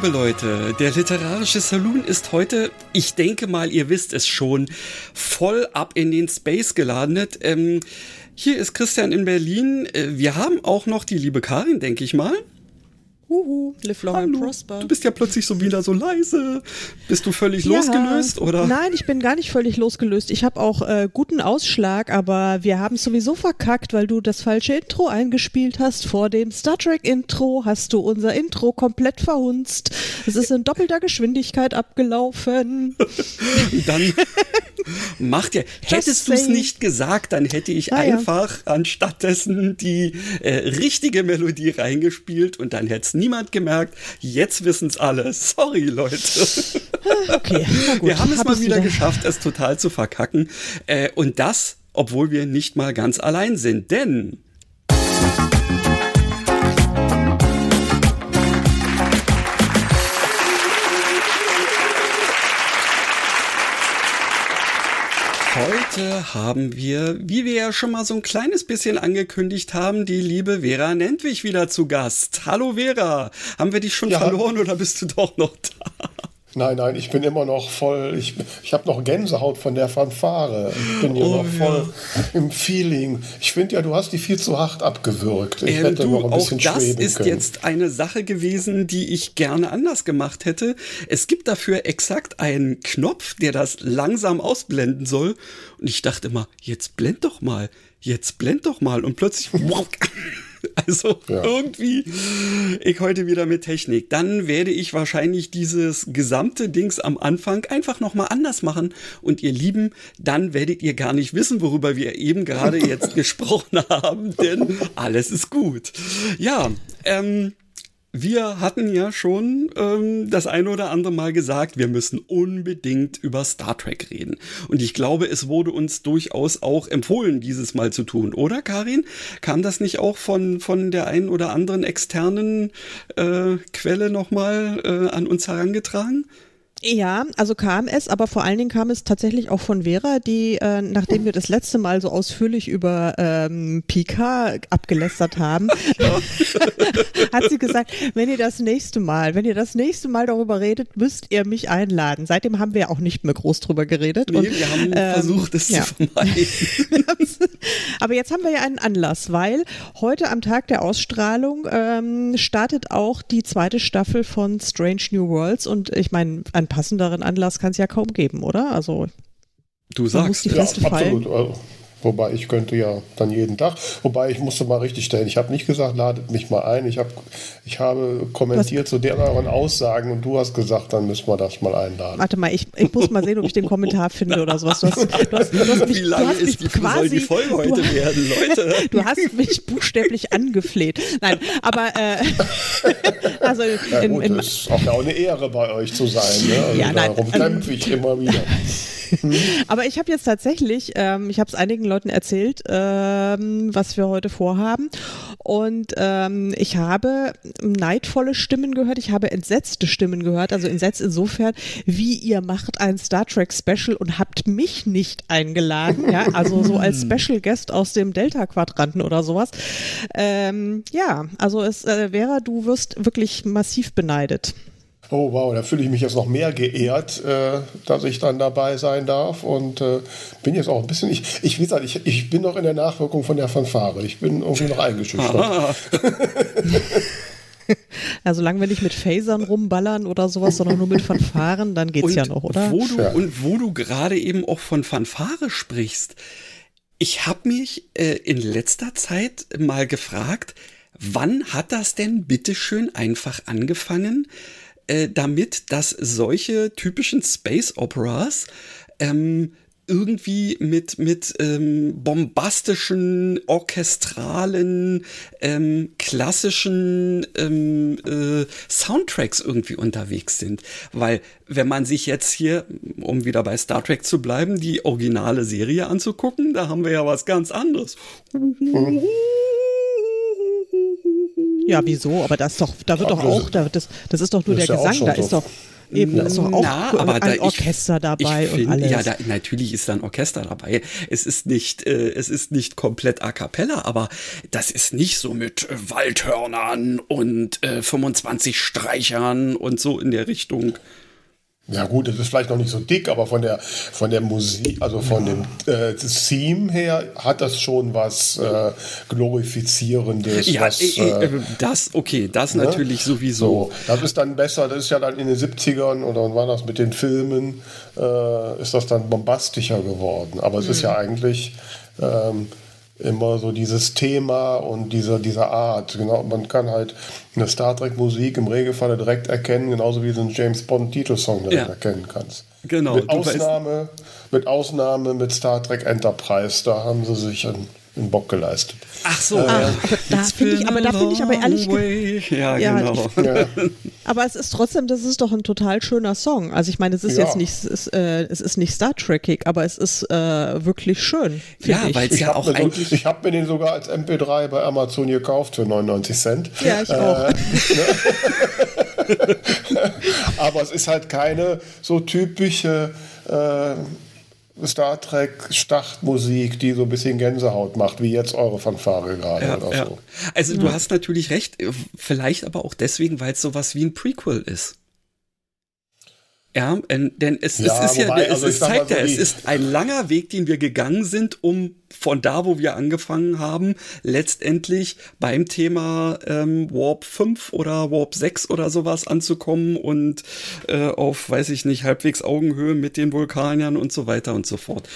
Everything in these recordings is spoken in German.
Liebe Leute. Der literarische Saloon ist heute, ich denke mal, ihr wisst es schon, voll ab in den Space gelandet. Ähm, hier ist Christian in Berlin. Äh, wir haben auch noch die liebe Karin, denke ich mal. Live long and prosper. Du bist ja plötzlich so wieder so leise. Bist du völlig ja, losgelöst oder? Nein, ich bin gar nicht völlig losgelöst. Ich habe auch äh, guten Ausschlag, aber wir haben sowieso verkackt, weil du das falsche Intro eingespielt hast. Vor dem Star Trek Intro hast du unser Intro komplett verhunzt. Es ist in doppelter Geschwindigkeit abgelaufen. Dann macht ja. Hättest du es nicht gesagt, dann hätte ich ja, einfach ja. anstattdessen die äh, richtige Melodie reingespielt und dann hätte es niemand gemerkt. Jetzt wissen es alle. Sorry, Leute. Okay, wir haben es mal wieder, wieder geschafft, es total zu verkacken. Äh, und das, obwohl wir nicht mal ganz allein sind. Denn Heute haben wir, wie wir ja schon mal so ein kleines bisschen angekündigt haben, die liebe Vera Nentwich wieder zu Gast. Hallo Vera, haben wir dich schon ja. verloren oder bist du doch noch da? Nein, nein, ich bin immer noch voll, ich, ich habe noch Gänsehaut von der Fanfare. Ich bin hier oh, noch voll ja. im Feeling. Ich finde ja, du hast die viel zu hart abgewürgt. Ich ähm, hätte du, noch ein bisschen auch das ist können. jetzt eine Sache gewesen, die ich gerne anders gemacht hätte. Es gibt dafür exakt einen Knopf, der das langsam ausblenden soll. Und ich dachte immer, jetzt blend doch mal, jetzt blend doch mal. Und plötzlich... Also ja. irgendwie, ich heute wieder mit Technik. Dann werde ich wahrscheinlich dieses gesamte Dings am Anfang einfach nochmal anders machen. Und ihr Lieben, dann werdet ihr gar nicht wissen, worüber wir eben gerade jetzt gesprochen haben, denn alles ist gut. Ja, ähm, wir hatten ja schon ähm, das eine oder andere Mal gesagt, wir müssen unbedingt über Star Trek reden. Und ich glaube, es wurde uns durchaus auch empfohlen, dieses Mal zu tun, oder Karin? Kam das nicht auch von, von der einen oder anderen externen äh, Quelle nochmal äh, an uns herangetragen? Ja, also kam es, aber vor allen Dingen kam es tatsächlich auch von Vera, die, äh, nachdem wir das letzte Mal so ausführlich über ähm, Pika abgelästert haben, hat sie gesagt, wenn ihr das nächste Mal, wenn ihr das nächste Mal darüber redet, müsst ihr mich einladen. Seitdem haben wir auch nicht mehr groß drüber geredet. Nee, und, wir haben ähm, versucht, es ja. zu vermeiden. aber jetzt haben wir ja einen Anlass, weil heute am Tag der Ausstrahlung ähm, startet auch die zweite Staffel von Strange New Worlds und ich meine, an passenderen Anlass kann es ja kaum geben, oder? Also du sagst, muss die Feste ja, fallen. Wobei ich könnte ja dann jeden Tag. Wobei ich musste mal richtig stellen. Ich habe nicht gesagt, ladet mich mal ein. Ich, hab, ich habe kommentiert zu deren euren Aussagen und du hast gesagt, dann müssen wir das mal einladen. Warte mal, ich, ich muss mal sehen, ob ich den Kommentar finde oder sowas. Du hast, du hast, du hast mich, Wie lange du hast ist die, quasi, soll die Folge heute du, werden, Leute? Du hast mich buchstäblich angefleht. Nein, aber äh, also ja, in, gut, in, ist auch eine Ehre bei euch zu sein. Ne? Also ja, nein, darum kämpfe ich immer wieder. Aber ich habe jetzt tatsächlich, ähm, ich habe es einigen Leuten erzählt, ähm, was wir heute vorhaben. Und ähm, ich habe neidvolle Stimmen gehört, ich habe entsetzte Stimmen gehört, also entsetzt insofern, wie ihr macht ein Star Trek Special und habt mich nicht eingeladen, ja, also so als Special Guest aus dem Delta-Quadranten oder sowas. Ähm, ja, also es äh, wäre, du wirst wirklich massiv beneidet. Oh wow, da fühle ich mich jetzt noch mehr geehrt, äh, dass ich dann dabei sein darf und äh, bin jetzt auch ein bisschen, ich, ich wie gesagt, ich, ich bin noch in der Nachwirkung von der Fanfare. Ich bin irgendwie noch eingeschüchtert. Ja, solange wir nicht mit Phasern rumballern oder sowas, sondern nur mit Fanfaren, dann geht's und ja noch, oder? Wo du, ja. Und wo du gerade eben auch von Fanfare sprichst, ich habe mich äh, in letzter Zeit mal gefragt, wann hat das denn bitteschön einfach angefangen, äh, damit, dass solche typischen Space Operas ähm, irgendwie mit, mit ähm, bombastischen, orchestralen, ähm, klassischen ähm, äh, Soundtracks irgendwie unterwegs sind. Weil wenn man sich jetzt hier, um wieder bei Star Trek zu bleiben, die originale Serie anzugucken, da haben wir ja was ganz anderes. Ja, wieso? Aber das doch, da wird doch auch, da wird das, das ist doch nur der Gesang, da ist doch. Eben, da ist doch auch Na, aber ein da Orchester ich, dabei ich find, und alles. Ja, da, natürlich ist da ein Orchester dabei. Es ist nicht, äh, es ist nicht komplett a cappella, aber das ist nicht so mit Waldhörnern und äh, 25 Streichern und so in der Richtung. Ja gut, es ist vielleicht noch nicht so dick, aber von der von der Musik, also von ja. dem äh, Theme her, hat das schon was äh, glorifizierendes. Ja, was, äh, äh, das okay, das ne? natürlich sowieso. So, das ist dann besser. Das ist ja dann in den 70ern oder war das mit den Filmen, äh, ist das dann bombastischer geworden. Aber es mhm. ist ja eigentlich ähm, immer so dieses Thema und diese, diese Art. Genau, man kann halt eine Star Trek Musik im Regelfall direkt erkennen, genauso wie du einen James Bond Titelsong direkt ja. erkennen kannst. Genau. Mit Ausnahme, mit Ausnahme mit Star Trek Enterprise, da haben sie sich ein einen Bock geleistet. Ach so, äh, ja. da finde ich, aber da finde ich aber ehrlich ja, ja, genau. Ich, ja. Aber es ist trotzdem, das ist doch ein total schöner Song. Also ich meine, es ist ja. jetzt nicht, es ist, äh, es ist nicht Star Trekig, aber es ist äh, wirklich schön. Ja, weil es ja auch eigentlich. So, ich habe mir den sogar als MP3 bei Amazon gekauft für 99 Cent. Ja, ich auch. Äh, ne? aber es ist halt keine so typische äh, Star Trek Startmusik, die so ein bisschen Gänsehaut macht, wie jetzt eure Fanfare gerade ja, oder ja. so. Also du hast natürlich recht, vielleicht aber auch deswegen, weil es sowas wie ein Prequel ist. Ja, denn es, ja, es ist wobei, ja, es, also es zeigt so ja, es ist ein langer Weg, den wir gegangen sind, um von da, wo wir angefangen haben, letztendlich beim Thema ähm, Warp 5 oder Warp 6 oder sowas anzukommen und äh, auf, weiß ich nicht, halbwegs Augenhöhe mit den Vulkaniern und so weiter und so fort.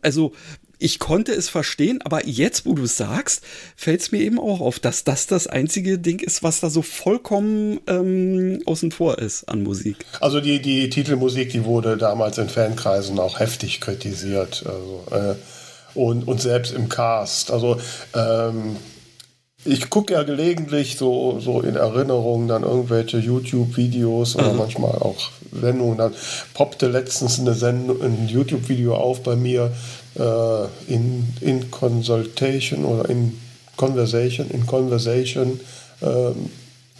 Also ich konnte es verstehen, aber jetzt, wo du es sagst, fällt es mir eben auch auf, dass das das einzige Ding ist, was da so vollkommen ähm, außen vor ist an Musik. Also die, die Titelmusik, die wurde damals in Fankreisen auch heftig kritisiert. Also, äh, und, und selbst im Cast. Also ähm, ich gucke ja gelegentlich so, so in Erinnerung dann irgendwelche YouTube-Videos oder mhm. manchmal auch Sendungen. Dann poppte letztens eine Sendung, ein YouTube-Video auf bei mir äh, in, in Consultation oder in Conversation, in Conversation ähm,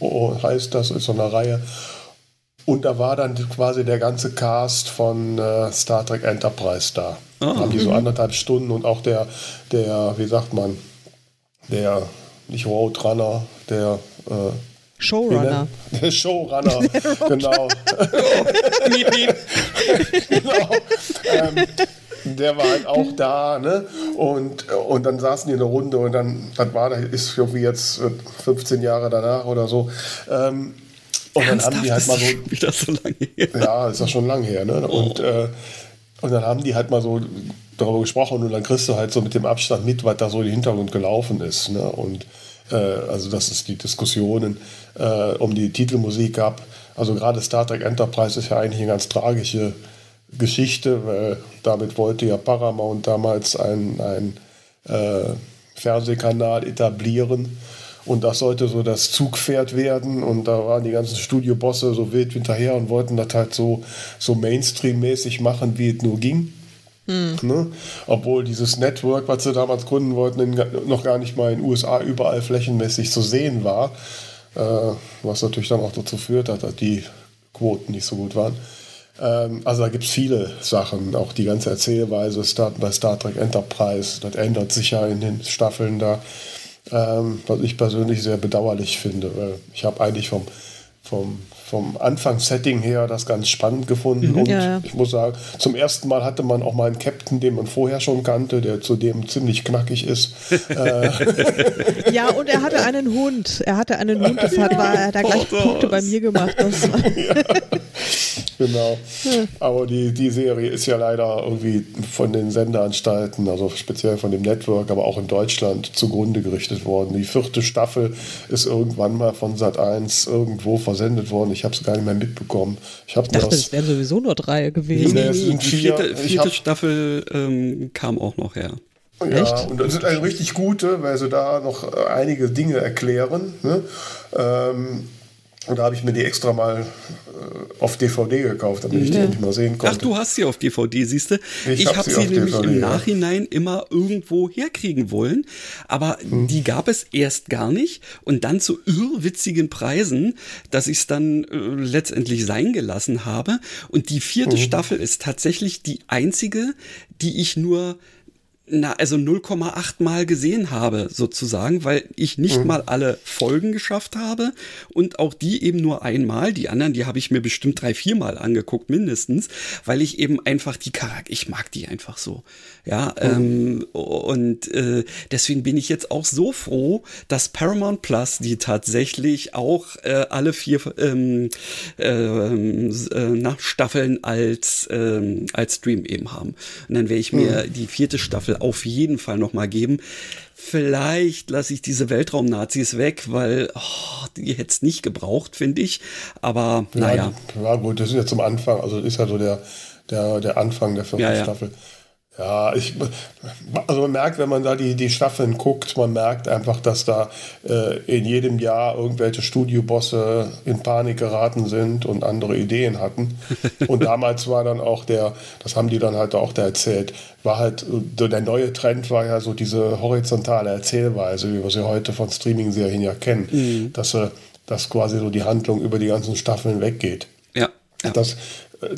oh, heißt das, ist so eine Reihe. Und da war dann quasi der ganze Cast von äh, Star Trek Enterprise da. Oh, haben die so mhm. anderthalb Stunden und auch der, der, wie sagt man, der, nicht Roadrunner, der äh, Showrunner. Der Showrunner, genau. miep, miep. genau. Ähm, der war halt auch da, ne? Und, und dann saßen die in der Runde und dann, das war, das ist irgendwie jetzt 15 Jahre danach oder so. Ähm, und dann haben die halt mal so. Wieder so lange her. Ja, ist ja schon lange her, ne? Oh. Und, äh, und dann haben die halt mal so darüber gesprochen und dann kriegst du halt so mit dem Abstand mit, was da so im Hintergrund gelaufen ist. Ne? Und äh, also, dass es die Diskussionen äh, um die Titelmusik gab. Also, gerade Star Trek Enterprise ist ja eigentlich eine ganz tragische Geschichte, weil damit wollte ja Paramount damals einen äh, Fernsehkanal etablieren. Und das sollte so das Zugpferd werden. Und da waren die ganzen Studiobosse so wild hinterher und wollten das halt so, so Mainstream-mäßig machen, wie es nur ging. Hm. Ne? Obwohl dieses Network, was sie damals gründen wollten, noch gar nicht mal in den USA überall flächenmäßig zu sehen war. Äh, was natürlich dann auch dazu führt hat, dass die Quoten nicht so gut waren. Ähm, also da gibt es viele Sachen, auch die ganze Erzählweise bei Star Trek Enterprise, das ändert sich ja in den Staffeln da, ähm, was ich persönlich sehr bedauerlich finde, weil ich habe eigentlich vom, vom vom Anfangssetting her das ganz spannend gefunden. Mhm, und ja. ich muss sagen, zum ersten Mal hatte man auch mal einen Captain, den man vorher schon kannte, der zudem ziemlich knackig ist. Äh, ja, und er hatte einen Hund. Er hatte einen Hund, das hat, war, er hat da gleich Punkte bei mir gemacht. ja, genau. Aber die, die Serie ist ja leider irgendwie von den Sendeanstalten, also speziell von dem Network, aber auch in Deutschland zugrunde gerichtet worden. Die vierte Staffel ist irgendwann mal von Sat 1 irgendwo versendet worden. Ich habe es gar nicht mehr mitbekommen. Ich, ich dachte, es wären sowieso nur drei gewesen. Nee, nee, die vierte, vierte Staffel ähm, kam auch noch her. Ja, Echt? und das sind eine richtig gute, weil sie da noch äh, einige Dinge erklären. Ne? Ähm, und da habe ich mir die extra mal äh, auf DVD gekauft, damit ich die endlich mal sehen konnte. Ach, du hast sie auf DVD, siehst du? Ich, ich habe hab sie, sie nämlich DVD, im Nachhinein immer irgendwo herkriegen wollen, aber hm. die gab es erst gar nicht und dann zu irrwitzigen Preisen, dass ich es dann äh, letztendlich sein gelassen habe. Und die vierte hm. Staffel ist tatsächlich die einzige, die ich nur na, also 0,8 Mal gesehen habe, sozusagen, weil ich nicht mhm. mal alle Folgen geschafft habe und auch die eben nur einmal. Die anderen, die habe ich mir bestimmt drei, vier Mal angeguckt, mindestens, weil ich eben einfach die Charakter, ich mag die einfach so. Ja, mhm. ähm, und äh, deswegen bin ich jetzt auch so froh, dass Paramount Plus, die tatsächlich auch äh, alle vier ähm, ähm, äh, Staffeln als, ähm, als Stream eben haben. Und dann werde ich mir mhm. die vierte Staffel auf jeden Fall nochmal geben. Vielleicht lasse ich diese Weltraum-Nazis weg, weil oh, die hätte es nicht gebraucht, finde ich. Aber naja. Ja, gut, das ist ja zum Anfang, also das ist ja so der, der, der Anfang der vierten ja, ja. Staffel. Ja, ich, also man merkt, wenn man da die, die Staffeln guckt, man merkt einfach, dass da äh, in jedem Jahr irgendwelche Studiobosse in Panik geraten sind und andere Ideen hatten. Und damals war dann auch der, das haben die dann halt auch da erzählt, war halt, der neue Trend war ja so diese horizontale Erzählweise, wie wir sie heute von Streaming-Serien ja kennen, mhm. dass, äh, dass quasi so die Handlung über die ganzen Staffeln weggeht. Ja. ja. Das,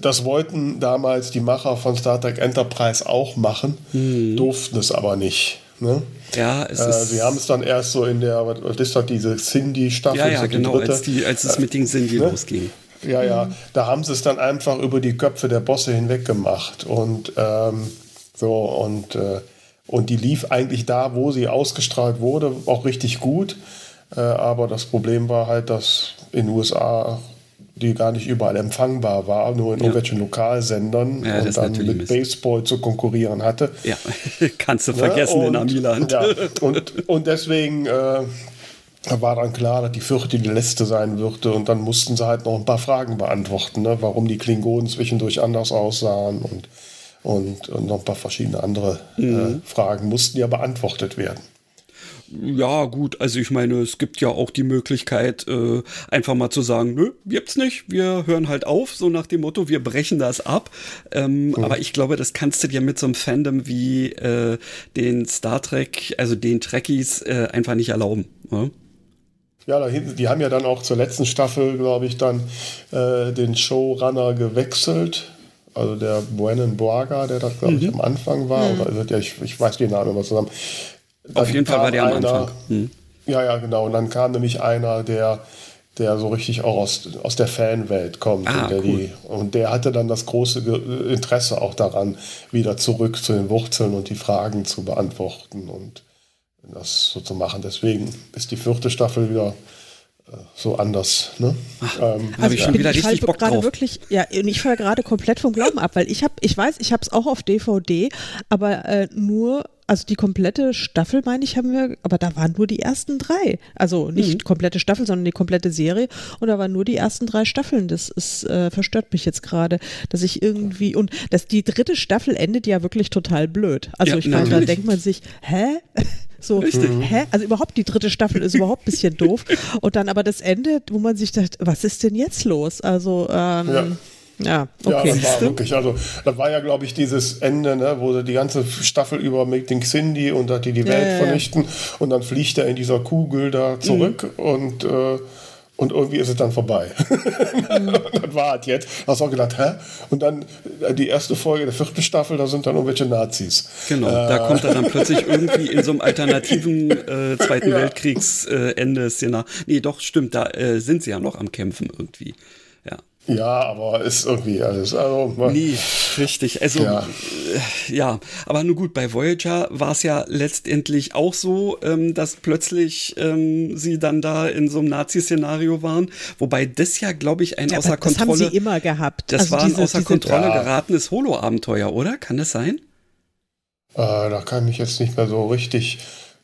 das wollten damals die Macher von Star Trek Enterprise auch machen, hm. durften es aber nicht. Ne? Ja, es äh, ist. Sie haben es dann erst so in der, was ist das, diese Cindy-Staffel? Ja, ja, genau, als, die, als es mit den Cindy ne? losging. Ja, ja, mhm. da haben sie es dann einfach über die Köpfe der Bosse hinweg gemacht. Und ähm, so, und, äh, und die lief eigentlich da, wo sie ausgestrahlt wurde, auch richtig gut. Äh, aber das Problem war halt, dass in den USA die gar nicht überall empfangbar war, nur in ja. irgendwelchen Lokalsendern ja, und dann mit Mist. Baseball zu konkurrieren hatte. Ja, kannst du ne? vergessen und, in Amiland. Ja, und, und deswegen äh, war dann klar, dass die vierte die letzte sein würde und dann mussten sie halt noch ein paar Fragen beantworten, ne? warum die Klingonen zwischendurch anders aussahen und, und, und noch ein paar verschiedene andere mhm. äh, Fragen mussten ja beantwortet werden. Ja, gut, also ich meine, es gibt ja auch die Möglichkeit, äh, einfach mal zu sagen, nö, gibt's nicht, wir hören halt auf, so nach dem Motto, wir brechen das ab. Ähm, mhm. Aber ich glaube, das kannst du dir mit so einem Fandom wie äh, den Star Trek, also den Trekkies, äh, einfach nicht erlauben. Ne? Ja, die haben ja dann auch zur letzten Staffel, glaube ich, dann äh, den Showrunner gewechselt. Also der Buennen Boaga, der da, glaube ich, mhm. am Anfang war. Mhm. Oder, also, ich, ich weiß den Namen immer zusammen. Auf jeden Fall war der am Anfang. Hm. Ja, ja, genau. Und dann kam nämlich einer, der, der so richtig auch aus, aus der Fanwelt kommt. Ah, und, der cool. die, und der hatte dann das große Interesse auch daran, wieder zurück zu den Wurzeln und die Fragen zu beantworten und das so zu machen. Deswegen ist die vierte Staffel wieder so anders. Ne? Ach, ähm, also ich, schon wieder ich richtig Bock drauf. Wirklich, ja, und ich falle gerade komplett vom Glauben ab, weil ich habe, ich weiß, ich habe es auch auf DVD, aber äh, nur, also die komplette Staffel, meine ich, haben wir, aber da waren nur die ersten drei. Also nicht mhm. komplette Staffel, sondern die komplette Serie. Und da waren nur die ersten drei Staffeln. Das ist, äh, verstört mich jetzt gerade, dass ich irgendwie, und dass die dritte Staffel endet ja wirklich total blöd. Also ja, ich meine, da denkt man sich, hä? So, Richtig. hä? Also überhaupt die dritte Staffel ist überhaupt ein bisschen doof. Und dann aber das Ende, wo man sich dachte, was ist denn jetzt los? Also, ähm, ja. Ja, okay. Ja, das war wirklich, also das war ja, glaube ich, dieses Ende, ne, wo sie die ganze Staffel über mit den Xindi und dass die die Welt ja, vernichten und dann fliegt er in dieser Kugel da zurück mhm. und äh, Und irgendwie ist es dann vorbei. Mhm. das war es jetzt. Hast auch gedacht, hä? Und dann äh, die erste Folge der vierten Staffel, da sind dann irgendwelche Nazis. Genau, äh. da kommt er dann plötzlich irgendwie in so einem alternativen äh, Zweiten ja. Weltkriegsende-Szenario. nee, doch, stimmt, da äh, sind sie ja noch am Kämpfen irgendwie. Ja. Aber ist irgendwie alles. Also, nee, richtig. Also, ja. Äh, ja. aber nur gut, bei Voyager war es ja letztendlich auch so, ähm, dass plötzlich ähm, sie dann da in so einem Nazi-Szenario waren. Wobei das ja, glaube ich, ein ja, außer Kontrolle. Das haben sie immer gehabt. Das also war ein diese, außer diese, Kontrolle ja. geratenes Holo-Abenteuer, oder? Kann das sein? Äh, da kann ich jetzt nicht mehr so richtig.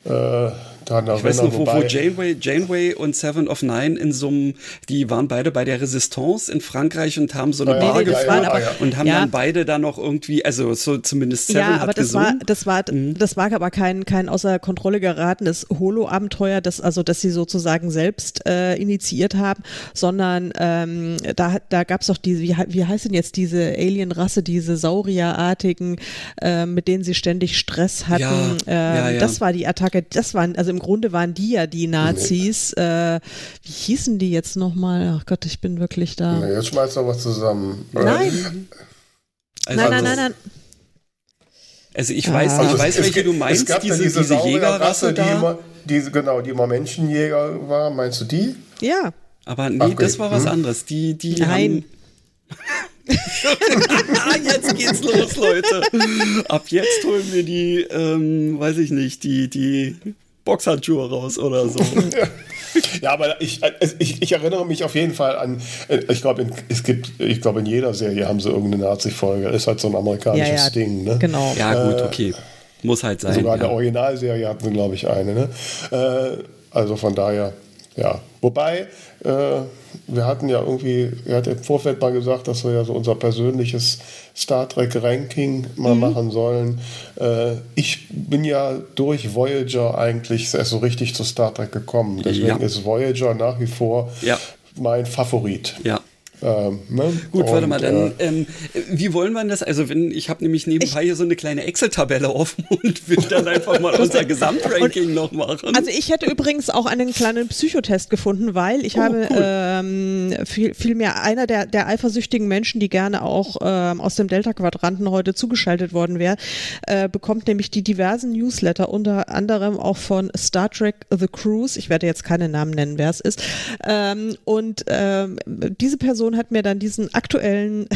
Äh, erinnern. Ich weiß noch, wo, wo Janeway, Janeway und Seven of Nine in so einem, die waren beide bei der Resistance in Frankreich und haben so eine ja, Bar nee, gefahren ja, ja, und haben dann beide da noch irgendwie, also so zumindest Seven ja, aber das gesungen. war, das war, mhm. das war aber kein, kein außer Kontrolle geratenes Holo-Abenteuer, das also, dass sie sozusagen selbst äh, initiiert haben, sondern ähm, da, da gab es doch diese, wie, wie heißt denn jetzt diese Alien-Rasse, diese Saurierartigen, äh, mit denen sie ständig Stress hatten. Ja, ähm, Das war die Attacke, das waren, also im Grunde waren die ja die Nazis. Äh, wie hießen die jetzt nochmal? Ach Gott, ich bin wirklich da. Na, jetzt schmeißt doch was zusammen. Nein. Also, nein, nein, nein, nein. Also ich weiß, also ich weiß, welche es, du meinst, es diese, diese, diese Jägerrasse, die immer, diese, genau, die immer Menschenjäger war, meinst du die? Ja. Aber nee, okay. das war was hm. anderes. Die, die Nein. jetzt geht's los, Leute. Ab jetzt holen wir die, ähm, weiß ich nicht, die, die Boxhandschuhe raus oder so. ja, aber ich, ich, ich, erinnere mich auf jeden Fall an, äh, ich glaube, es gibt, ich glaube, in jeder Serie haben sie irgendeine Nazi-Folge. Ist halt so ein amerikanisches ja, ja, Ding, ne? Genau. Ja, gut, okay. Muss halt sein. Sogar in der Originalserie hatten sie, glaube ich, eine, ne? Äh, also von daher, ja. Wobei, äh, wir hatten ja irgendwie, er hat im Vorfeld mal gesagt, dass wir ja so unser persönliches Star Trek Ranking mal mhm. machen sollen. Äh, ich bin ja durch Voyager eigentlich erst so richtig zu Star Trek gekommen. Deswegen ja. ist Voyager nach wie vor ja. mein Favorit. Ja. Ähm, ne? Gut, warte mal, dann, äh, ähm, wie wollen wir das? Also, wenn ich habe nämlich nebenbei ich, hier so eine kleine Excel-Tabelle offen und will dann einfach mal unser Gesamtranking noch machen. Also, ich hätte übrigens auch einen kleinen Psychotest gefunden, weil ich oh, habe cool. ähm, viel, vielmehr einer der, der eifersüchtigen Menschen, die gerne auch ähm, aus dem Delta-Quadranten heute zugeschaltet worden wäre, äh, bekommt nämlich die diversen Newsletter, unter anderem auch von Star Trek The Cruise. Ich werde jetzt keine Namen nennen, wer es ist. Ähm, und ähm, diese Person Person hat mir dann diesen aktuellen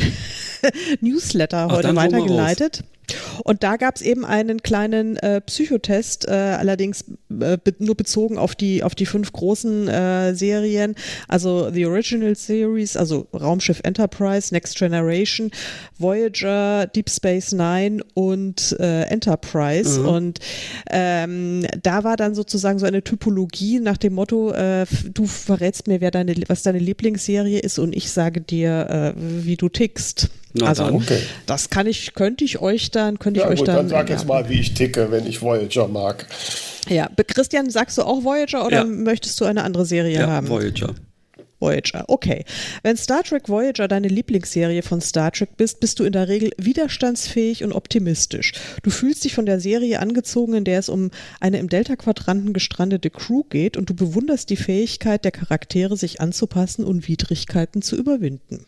Newsletter Ach, heute weitergeleitet. Und da gab es eben einen kleinen äh, Psychotest, äh, allerdings äh, be nur bezogen auf die, auf die fünf großen äh, Serien, also The Original Series, also Raumschiff Enterprise, Next Generation, Voyager, Deep Space Nine und äh, Enterprise. Mhm. Und ähm, da war dann sozusagen so eine Typologie nach dem Motto, äh, du verrätst mir, wer deine, was deine Lieblingsserie ist und ich sage dir, wie du tickst. Na also, okay. das kann ich, könnte ich euch dann, könnte ich ja, euch gut, dann. Dann sag jetzt mal, wie ich ticke, wenn ich Voyager mag. Ja, Christian, sagst du auch Voyager oder ja. möchtest du eine andere Serie ja, haben? Voyager. Voyager, okay. Wenn Star Trek Voyager deine Lieblingsserie von Star Trek bist, bist du in der Regel widerstandsfähig und optimistisch. Du fühlst dich von der Serie angezogen, in der es um eine im Delta-Quadranten gestrandete Crew geht und du bewunderst die Fähigkeit der Charaktere, sich anzupassen und Widrigkeiten zu überwinden.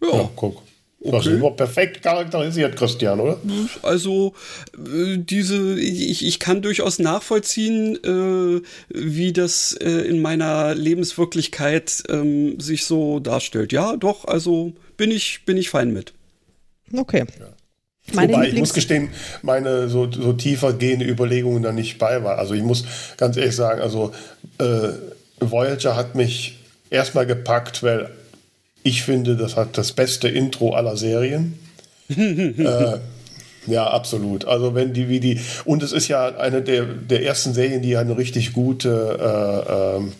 Ja, ja guck. Okay. Das ist immer perfekt charakterisiert, Christian, oder? Also, äh, diese, ich, ich kann durchaus nachvollziehen, äh, wie das äh, in meiner Lebenswirklichkeit ähm, sich so darstellt. Ja, doch, also bin ich, bin ich fein mit. Okay. Ja. Meine Wobei, ich muss gestehen, meine so, so tiefer gehende Überlegungen da nicht bei waren. Also ich muss ganz ehrlich sagen, also äh, Voyager hat mich erstmal gepackt, weil ich finde, das hat das beste Intro aller Serien. äh, ja, absolut. Also wenn die wie die und es ist ja eine der, der ersten Serien, die eine richtig gute, äh, äh,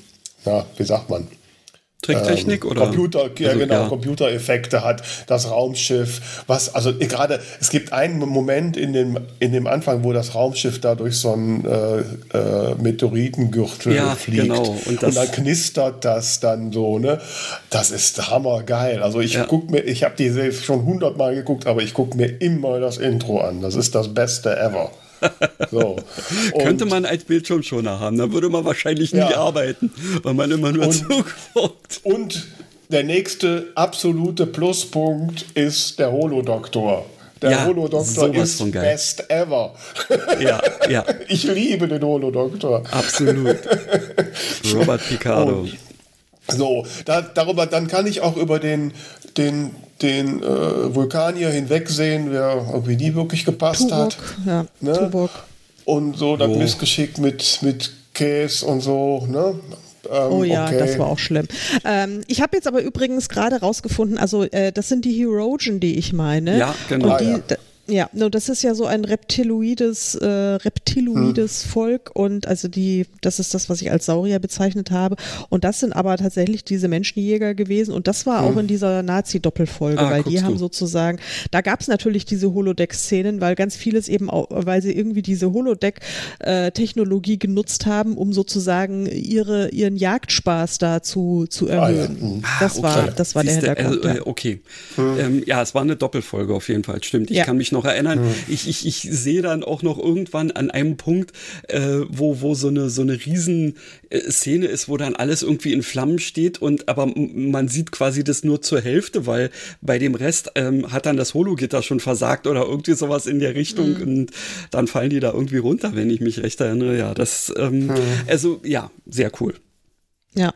na, wie sagt man, Tricktechnik ähm, oder? Computer, ja also, genau, ja. Computereffekte hat, das Raumschiff, was, also gerade, es gibt einen Moment in dem, in dem Anfang, wo das Raumschiff da durch so einen äh, äh, Meteoritengürtel ja, fliegt. Genau. Und, und, dann knistert das dann so, ne? Das ist hammergeil. Also ich ja. guck mir, ich habe die schon hundertmal geguckt, aber ich gucke mir immer das Intro an. Das ist das Beste ever. So. Könnte man als Bildschirmschoner haben, dann würde man wahrscheinlich nie ja. arbeiten, weil man immer nur zuguckt. Und der nächste absolute Pluspunkt ist der Holodoktor. Der ja, Holodoktor ist best ever. Ja, ja. Ich liebe den Holodoktor. Absolut. Robert Picardo. Und so, da, darüber, dann kann ich auch über den, den, den äh, Vulkanier hinwegsehen, wer irgendwie nie wirklich gepasst Tubok, hat. Ja, ne? Tubok. Und so das oh. Missgeschick mit, mit Käse und so, ne? Ähm, oh ja, okay. das war auch schlimm. Ähm, ich habe jetzt aber übrigens gerade rausgefunden, also äh, das sind die Herogen, die ich meine. Ja, genau. Und die, ah, ja. Ja, no, das ist ja so ein reptiloides, äh, reptiloides hm. Volk und also die, das ist das, was ich als Saurier bezeichnet habe. Und das sind aber tatsächlich diese Menschenjäger gewesen und das war hm. auch in dieser Nazi-Doppelfolge, ah, weil die haben du. sozusagen, da gab es natürlich diese Holodeck-Szenen, weil ganz vieles eben auch, weil sie irgendwie diese Holodeck-Technologie genutzt haben, um sozusagen ihre, ihren Jagdspaß da zu, zu erhöhen. Ah, ja. hm. Das, ah, okay. war, das war Siehste, der Hintergrund. Äh, okay. Hm. Ähm, ja, es war eine Doppelfolge auf jeden Fall, stimmt. Ich ja. kann mich noch erinnern. Mhm. Ich, ich, ich sehe dann auch noch irgendwann an einem Punkt, äh, wo, wo so eine, so eine riesen äh, Szene ist, wo dann alles irgendwie in Flammen steht und aber man sieht quasi das nur zur Hälfte, weil bei dem Rest ähm, hat dann das Hologitter schon versagt oder irgendwie sowas in der Richtung mhm. und dann fallen die da irgendwie runter, wenn ich mich recht erinnere. Ja, das, ähm, mhm. also ja, sehr cool. Ja.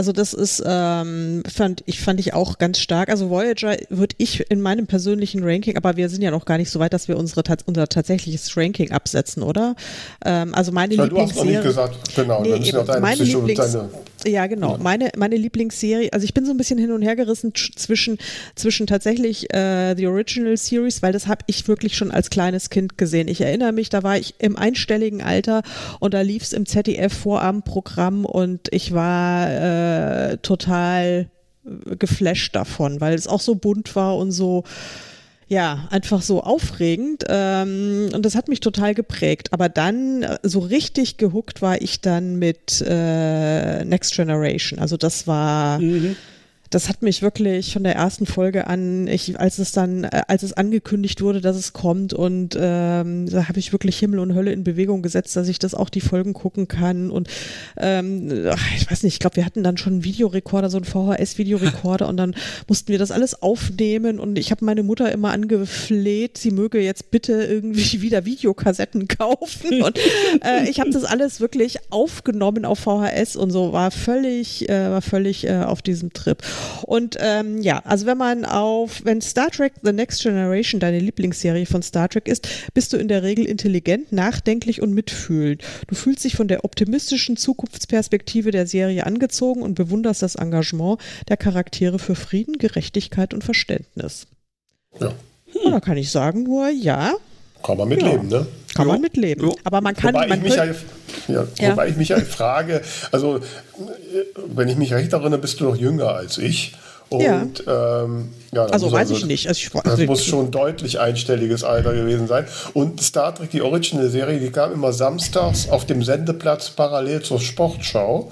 Also das ist, ähm, fand ich fand ich auch ganz stark. Also Voyager würde ich in meinem persönlichen Ranking, aber wir sind ja noch gar nicht so weit, dass wir unsere unser tatsächliches Ranking absetzen, oder? Ähm, also meine Lieblingsserie. Du hast noch nicht gesagt, genau. Nee, eben, meine Lieblings, ja, genau. Ja. Meine meine Lieblingsserie. Also ich bin so ein bisschen hin und her gerissen zwischen zwischen tatsächlich äh, the Original Series, weil das habe ich wirklich schon als kleines Kind gesehen. Ich erinnere mich, da war ich im einstelligen Alter und da lief es im ZDF Vorabendprogramm und ich war äh, total geflasht davon, weil es auch so bunt war und so ja, einfach so aufregend. Ähm, und das hat mich total geprägt. Aber dann äh, so richtig gehuckt war ich dann mit äh, Next Generation. Also das war. Mhm das hat mich wirklich von der ersten Folge an, ich, als es dann, äh, als es angekündigt wurde, dass es kommt und ähm, da habe ich wirklich Himmel und Hölle in Bewegung gesetzt, dass ich das auch die Folgen gucken kann und ähm, ich weiß nicht, ich glaube, wir hatten dann schon einen Videorekorder, so einen VHS-Videorekorder und dann mussten wir das alles aufnehmen und ich habe meine Mutter immer angefleht, sie möge jetzt bitte irgendwie wieder Videokassetten kaufen und äh, ich habe das alles wirklich aufgenommen auf VHS und so, war völlig, äh, war völlig äh, auf diesem Trip. Und ähm, ja, also wenn man auf, wenn Star Trek The Next Generation deine Lieblingsserie von Star Trek ist, bist du in der Regel intelligent, nachdenklich und mitfühlend. Du fühlst dich von der optimistischen Zukunftsperspektive der Serie angezogen und bewunderst das Engagement der Charaktere für Frieden, Gerechtigkeit und Verständnis. Ja. Und da kann ich sagen nur, ja, kann man mitleben, ja. ne? Kann jo. man mitleben. Jo. Aber man kann. Wobei, man ich mich ja, ja, ja. wobei ich mich ja frage, also wenn ich mich recht erinnere, bist du noch jünger als ich. Und, ja. Ähm, ja, also weiß also, ich nicht. Also ich, das also muss schon deutlich einstelliges Alter gewesen sein. Und Star Trek, die Original-Serie, die kam immer samstags auf dem Sendeplatz parallel zur Sportschau,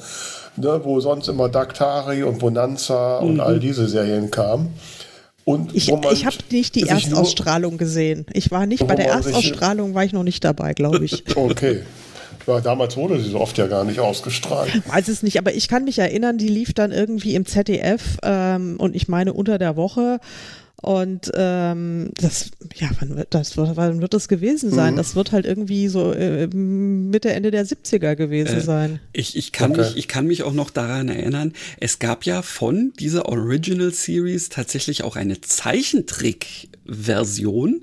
ne, wo sonst immer Daktari und Bonanza mhm. und all diese Serien kamen. Und ich ich habe nicht die Erstausstrahlung gesehen. Ich war nicht bei der Erstausstrahlung, war ich noch nicht dabei, glaube ich. okay. Ja, damals wurde sie so oft ja gar nicht ausgestrahlt. Weiß es nicht, aber ich kann mich erinnern, die lief dann irgendwie im ZDF ähm, und ich meine unter der Woche und ähm, das, ja, wann wird das, wann wird das gewesen sein? Mhm. Das wird halt irgendwie so äh, Mitte, Ende der 70er gewesen äh, sein. Ich, ich, kann okay. mich, ich kann mich auch noch daran erinnern, es gab ja von dieser Original Series tatsächlich auch eine Zeichentrick-Version.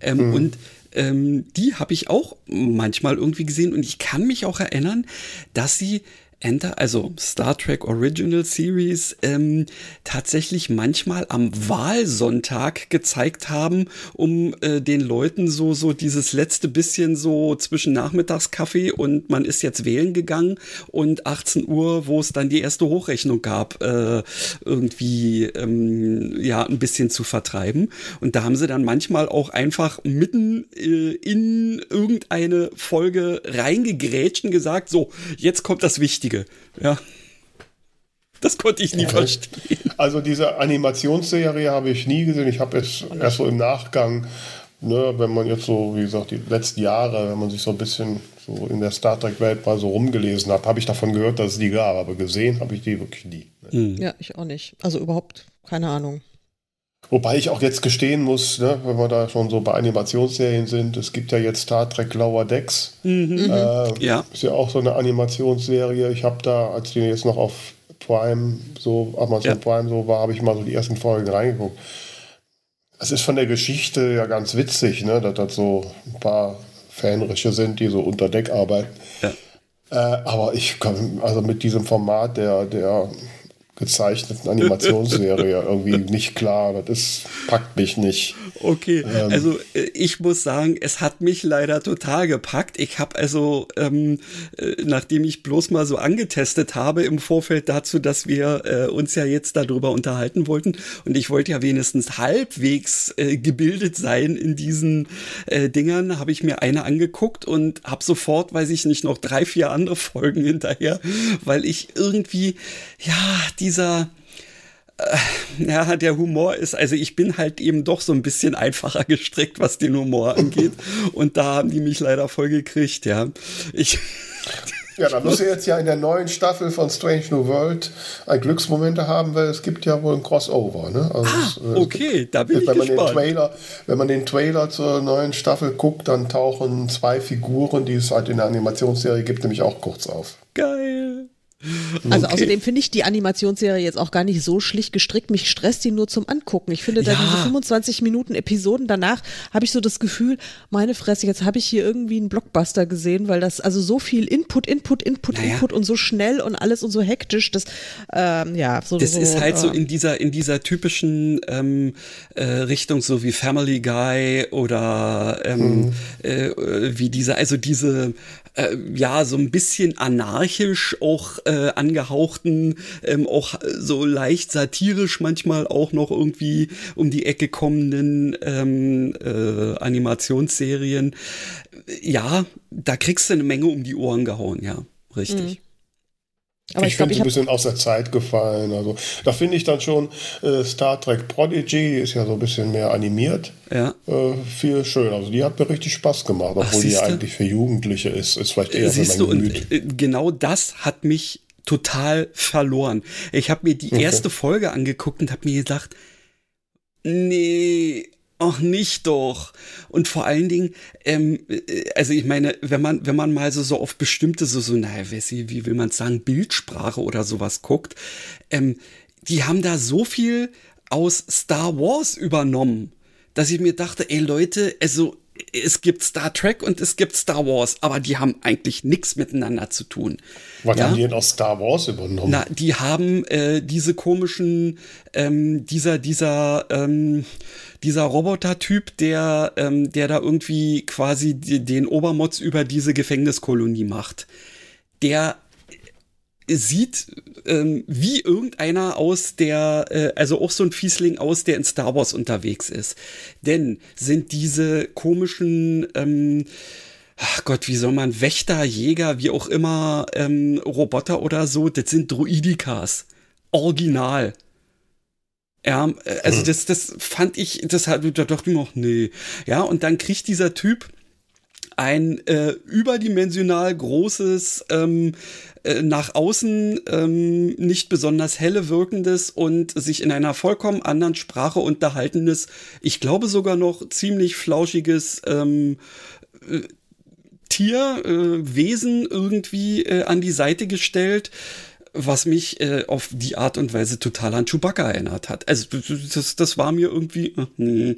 Ähm, mhm. Und ähm, die habe ich auch manchmal irgendwie gesehen und ich kann mich auch erinnern, dass sie Enter, also Star Trek Original Series, ähm, tatsächlich manchmal am Wahlsonntag gezeigt haben, um äh, den Leuten so, so dieses letzte bisschen so zwischen Nachmittagskaffee und man ist jetzt wählen gegangen und 18 Uhr, wo es dann die erste Hochrechnung gab, äh, irgendwie, ähm, ja, ein bisschen zu vertreiben. Und da haben sie dann manchmal auch einfach mitten äh, in irgendeine Folge reingegrätscht und gesagt, so, jetzt kommt das Wichtige. Wichtige. Ja. Das konnte ich nie ja, verstehen. Also diese Animationsserie habe ich nie gesehen. Ich habe es erst so im Nachgang ne, wenn man jetzt so, wie gesagt, die letzten Jahre, wenn man sich so ein bisschen so in der Star Trek-Welt mal so rumgelesen hat, habe ich davon gehört, dass es die gab, aber gesehen habe ich die wirklich nie. Ne? Ja, ich auch nicht. Also überhaupt keine Ahnung. Wobei ich auch jetzt gestehen muss, ne, wenn wir da schon so bei Animationsserien sind, es gibt ja jetzt Star Trek Lower Decks. Mhm. Äh, ja. Ist ja auch so eine Animationsserie. Ich habe da, als die jetzt noch auf Prime, so Amazon ja. Prime so war, habe ich mal so die ersten Folgen reingeguckt. Es ist von der Geschichte ja ganz witzig, ne, dass das so ein paar Fähnrische sind, die so unter Deck arbeiten. Ja. Äh, aber ich komme also mit diesem Format der, der gezeichneten Animationsserie irgendwie nicht klar. Das ist, packt mich nicht. Okay, ähm, also äh, ich muss sagen, es hat mich leider total gepackt. Ich habe also, ähm, äh, nachdem ich bloß mal so angetestet habe im Vorfeld dazu, dass wir äh, uns ja jetzt darüber unterhalten wollten und ich wollte ja wenigstens halbwegs äh, gebildet sein in diesen äh, Dingern, habe ich mir eine angeguckt und habe sofort, weiß ich nicht, noch drei, vier andere Folgen hinterher, weil ich irgendwie, ja, dieser äh, ja, der Humor ist, also ich bin halt eben doch so ein bisschen einfacher gestrickt, was den Humor angeht. Und da haben die mich leider voll gekriegt, ja. Ich. Ja, da muss er jetzt ja in der neuen Staffel von Strange New World ein Glücksmomente haben, weil es gibt ja wohl ein Crossover. Ne? Also ah, es, äh, okay, gibt, da bin ich wenn gespannt. Man den Trailer, wenn man den Trailer zur neuen Staffel guckt, dann tauchen zwei Figuren, die es halt in der Animationsserie gibt, nämlich auch kurz auf. Geil. Also okay. außerdem finde ich die Animationsserie jetzt auch gar nicht so schlicht gestrickt. Mich stresst die nur zum Angucken. Ich finde da ja. diese 25 Minuten Episoden danach habe ich so das Gefühl, meine Fresse, jetzt habe ich hier irgendwie einen Blockbuster gesehen, weil das also so viel Input, Input, Input, naja. Input und so schnell und alles und so hektisch, das ähm, ja so. Das so, ist halt äh, so in dieser in dieser typischen ähm, äh, Richtung, so wie Family Guy oder ähm, mhm. äh, wie diese, also diese äh, ja so ein bisschen anarchisch auch äh, angehauchten, ähm, auch so leicht satirisch manchmal auch noch irgendwie um die Ecke kommenden ähm, äh, Animationsserien. Ja, da kriegst du eine Menge um die Ohren gehauen, ja, richtig. Mhm. Aber ich, ich finde es ein bisschen aus der Zeit gefallen. Also da finde ich dann schon äh, Star Trek Prodigy ist ja so ein bisschen mehr animiert. Ja. Äh, viel schön. Also die hat mir richtig Spaß gemacht, obwohl Ach, die ja eigentlich für Jugendliche ist. Ist vielleicht eher siehst für mein du, Gemüt. Und, äh, genau das hat mich total verloren. Ich habe mir die okay. erste Folge angeguckt und habe mir gedacht, nee, Ach, nicht doch. Und vor allen Dingen, ähm, äh, also ich meine, wenn man, wenn man mal so, so auf bestimmte, so, so, naja, wie will man sagen, Bildsprache oder sowas guckt, ähm, die haben da so viel aus Star Wars übernommen, dass ich mir dachte, ey Leute, also es gibt Star Trek und es gibt Star Wars, aber die haben eigentlich nichts miteinander zu tun. Was ja? haben die denn aus Star Wars übernommen? Na, die haben äh, diese komischen, ähm, dieser, dieser, ähm, dieser Roboter-Typ, der, ähm, der da irgendwie quasi den Obermods über diese Gefängniskolonie macht. Der sieht ähm, wie irgendeiner aus der, äh, also auch so ein Fiesling aus, der in Star Wars unterwegs ist. Denn sind diese komischen, ähm, ach Gott, wie soll man, Wächter, Jäger, wie auch immer, ähm, Roboter oder so, das sind Druidikas. Original. Ja, äh, also hm. das, das fand ich, das hat, da dachte ich noch, nee. Ja, und dann kriegt dieser Typ ein äh, überdimensional großes, ähm, äh, nach außen ähm, nicht besonders helle wirkendes und sich in einer vollkommen anderen Sprache unterhaltendes, ich glaube sogar noch ziemlich flauschiges ähm, äh, Tier, äh, Wesen irgendwie äh, an die Seite gestellt was mich äh, auf die Art und Weise total an Chewbacca erinnert hat. Also das, das war mir irgendwie, äh, nee.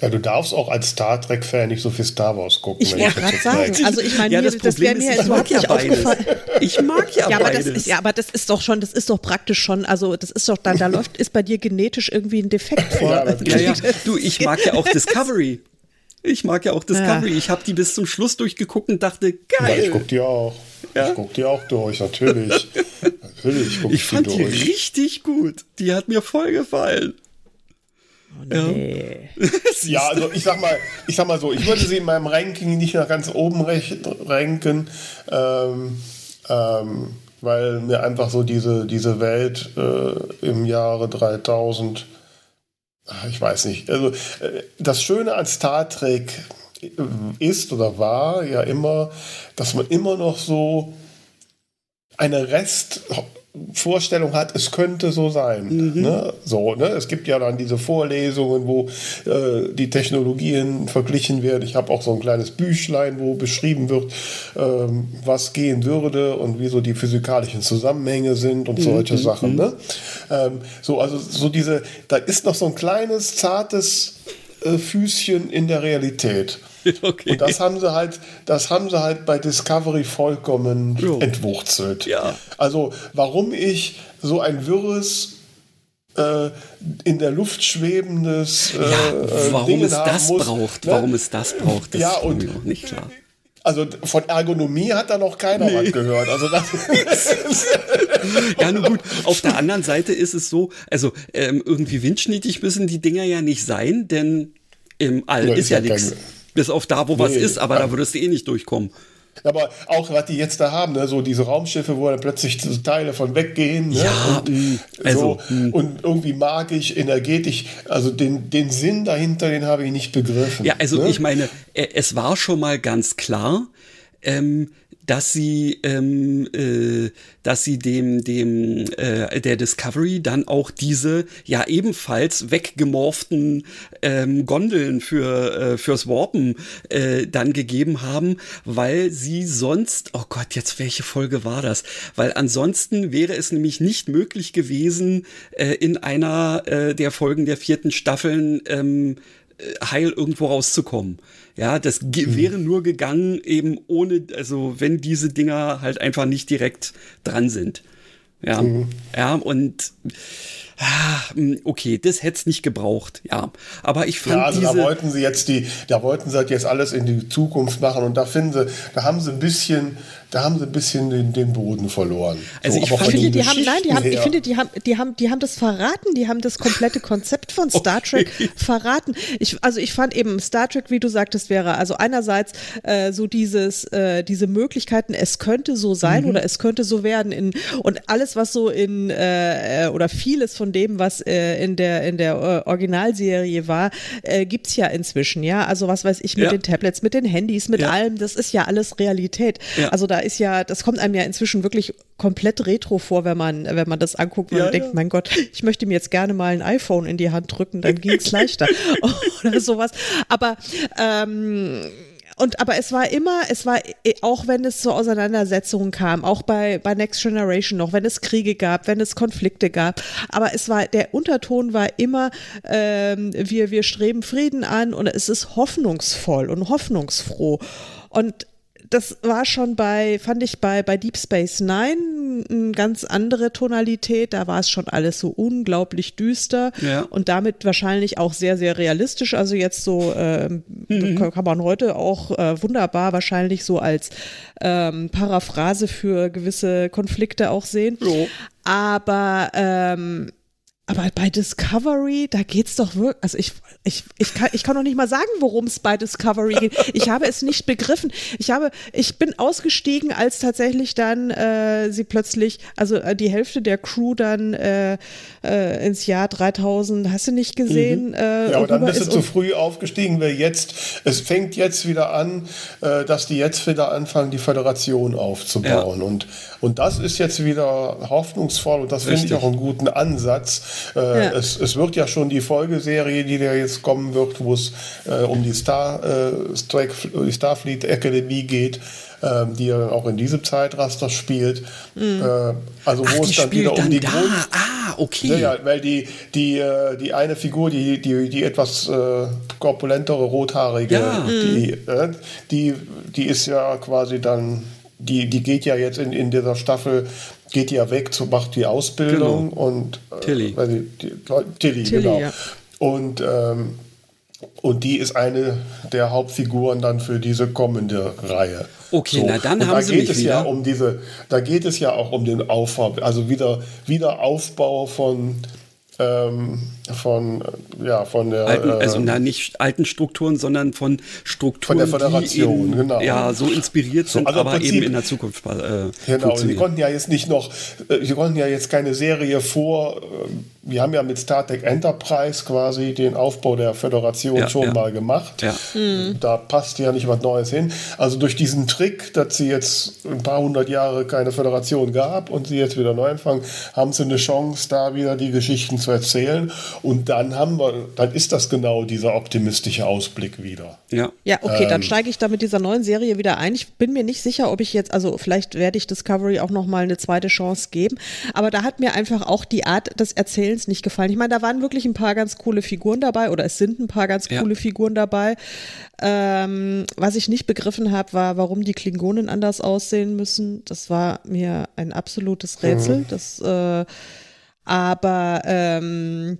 Ja, du darfst auch als Star Trek-Fan nicht so viel Star Wars gucken. Ich wollte gerade sagen, also ich meine, ja, das, das wäre mir überhaupt nicht aufgefallen. Ich mag ja, ja aber beides. Das ist, ja, aber das ist doch schon, das ist doch praktisch schon, also das ist doch, da, da läuft, ist bei dir genetisch irgendwie ein Defekt vor. Ja, ja, ja. Du, ich mag ja auch Discovery. Ich mag ja auch Discovery. Ja. Ich habe die bis zum Schluss durchgeguckt und dachte, geil. Ja, ich guck die auch. Ja? Ich guck die auch durch, natürlich. natürlich guck ich, ich fand die, durch. die richtig gut. Die hat mir voll gefallen. Oh, nee. ja, also ich sag mal, ich sag mal so, ich würde sie in meinem Ranking nicht nach ganz oben ranken, ähm, ähm, weil mir einfach so diese, diese Welt äh, im Jahre 3000 ich weiß nicht. Also äh, das Schöne an Star Trek ist oder war ja immer, dass man immer noch so eine Restvorstellung hat, es könnte so sein. Mhm. Ne? So, ne? Es gibt ja dann diese Vorlesungen, wo äh, die Technologien verglichen werden. Ich habe auch so ein kleines Büchlein, wo beschrieben wird, ähm, was gehen würde und wie so die physikalischen Zusammenhänge sind und mhm. solche Sachen. Ne? Ähm, so, also so diese, da ist noch so ein kleines, zartes äh, Füßchen in der Realität. Okay. Und das haben sie halt, das haben sie halt bei Discovery vollkommen jo. entwurzelt. Ja. Also warum ich so ein wirres äh, in der Luft schwebendes äh, ja, warum Dingen es das muss, braucht, ne? warum es das braucht, das ja, ist und, mir auch nicht klar. Also von Ergonomie hat da noch keiner nee. was gehört. Also das ja, nun gut. Auf der anderen Seite ist es so, also ähm, irgendwie windschnittig müssen die Dinger ja nicht sein, denn im All ja, ist, ist ja, ja nichts. Bis auf da, wo nee, was ist, aber ja. da würdest du eh nicht durchkommen. Aber auch, was die jetzt da haben, ne? so diese Raumschiffe, wo dann plötzlich Teile von weggehen. Ne? Ja, und, also, so, mm. und irgendwie magisch, energetisch. Also den, den Sinn dahinter, den habe ich nicht begriffen. Ja, also ne? ich meine, äh, es war schon mal ganz klar, ähm, dass sie, ähm, äh, dass sie dem, dem äh, der Discovery dann auch diese ja ebenfalls weggemorften ähm, Gondeln für äh, fürs Warpen äh, dann gegeben haben, weil sie sonst, oh Gott, jetzt welche Folge war das? Weil ansonsten wäre es nämlich nicht möglich gewesen, äh, in einer äh, der Folgen der vierten Staffeln ähm, äh, heil irgendwo rauszukommen. Ja, das mhm. wäre nur gegangen eben ohne, also wenn diese Dinger halt einfach nicht direkt dran sind. Ja, mhm. ja, und Ah, hm, okay, das hätte es nicht gebraucht, ja. Aber ich fand. Ja, also diese da wollten sie jetzt die, da wollten sie halt jetzt alles in die Zukunft machen und da finden sie, da haben sie ein bisschen, da haben sie ein bisschen den, den Boden verloren. Also so, ich, ich finde, die haben, nein, die haben, ich finde, die haben, die haben, die haben das verraten, die haben das komplette Konzept von Star Trek okay. verraten. Ich, also ich fand eben Star Trek, wie du sagtest, wäre also einerseits äh, so dieses, äh, diese Möglichkeiten, es könnte so sein mhm. oder es könnte so werden in, und alles, was so in, äh, oder vieles von dem, was äh, in der, in der äh, Originalserie war, äh, es ja inzwischen, ja. Also was weiß ich mit ja. den Tablets, mit den Handys, mit ja. allem, das ist ja alles Realität. Ja. Also da ist ja, das kommt einem ja inzwischen wirklich komplett retro vor, wenn man, wenn man das anguckt, wenn man denkt, mein Gott, ich möchte mir jetzt gerne mal ein iPhone in die Hand drücken, dann ging es leichter. Oder sowas. Aber ähm, und aber es war immer, es war, äh, auch wenn es zu Auseinandersetzungen kam, auch bei, bei Next Generation noch, wenn es Kriege gab, wenn es Konflikte gab, aber es war, der Unterton war immer, ähm, wir, wir streben Frieden an und es ist hoffnungsvoll und hoffnungsfroh. Und das war schon bei, fand ich bei, bei Deep Space Nine eine ganz andere Tonalität. Da war es schon alles so unglaublich düster ja. und damit wahrscheinlich auch sehr, sehr realistisch. Also jetzt so ähm, mhm. kann man heute auch äh, wunderbar wahrscheinlich so als ähm, Paraphrase für gewisse Konflikte auch sehen. Jo. Aber ähm, aber bei Discovery, da geht's doch wirklich, also ich, ich, ich, kann, ich kann noch nicht mal sagen, worum es bei Discovery geht. Ich habe es nicht begriffen. Ich habe, ich bin ausgestiegen, als tatsächlich dann äh, sie plötzlich, also äh, die Hälfte der Crew dann äh, äh, ins Jahr 3000, hast du nicht gesehen? Mhm. Äh, ja, aber dann bist du zu früh aufgestiegen, weil jetzt, es fängt jetzt wieder an, äh, dass die jetzt wieder anfangen, die Föderation aufzubauen. Ja. Und, und das ist jetzt wieder hoffnungsvoll und das finde ich auch einen guten Ansatz äh, ja. es, es, wird ja schon die Folgeserie, die da jetzt kommen wird, wo es äh, um die Star, äh, Starfleet Academy geht, ähm, die ja auch in diesem Zeitraster spielt. Mhm. Äh, also Ach, wo es dann wieder um die da. Grund Ah, okay. Ja, weil die, die, äh, die eine Figur, die, die, die etwas äh, korpulentere, rothaarige, ja. die, mhm. die, die ist ja quasi dann die, die geht ja jetzt in, in dieser Staffel geht ja weg, zu, macht die Ausbildung genau. und äh, Tilly. Die, die, Tilly, Tilly, genau. Ja. Und, ähm, und die ist eine der Hauptfiguren dann für diese kommende Reihe. Okay, so. na dann und haben da sie geht mich es wieder. ja um diese, da geht es ja auch um den Aufbau, also wieder Wiederaufbau von ähm, von, ja, von der. Alten, also äh, na, nicht alten Strukturen, sondern von Strukturen, von der Föderation, die eben, genau. Ja, so inspiriert sind, also aber Prinzip, eben in der Zukunft. Äh, genau, sie konnten ja jetzt nicht noch, äh, sie konnten ja jetzt keine Serie vor, äh, wir haben ja mit Star Trek Enterprise quasi den Aufbau der Föderation ja, schon ja. mal gemacht. Ja. Mhm. Da passt ja nicht was Neues hin. Also durch diesen Trick, dass sie jetzt ein paar hundert Jahre keine Föderation gab und sie jetzt wieder neu anfangen, haben sie eine Chance, da wieder die Geschichten zu erzählen. Und dann haben wir, dann ist das genau dieser optimistische Ausblick wieder. Ja. Ja, okay, ähm, dann steige ich da mit dieser neuen Serie wieder ein. Ich bin mir nicht sicher, ob ich jetzt, also vielleicht werde ich Discovery auch noch mal eine zweite Chance geben. Aber da hat mir einfach auch die Art des Erzählens Erzählens nicht gefallen. Ich meine, da waren wirklich ein paar ganz coole Figuren dabei oder es sind ein paar ganz ja. coole Figuren dabei. Ähm, was ich nicht begriffen habe, war, warum die Klingonen anders aussehen müssen. Das war mir ein absolutes Rätsel. Mhm. Das, äh, aber ähm,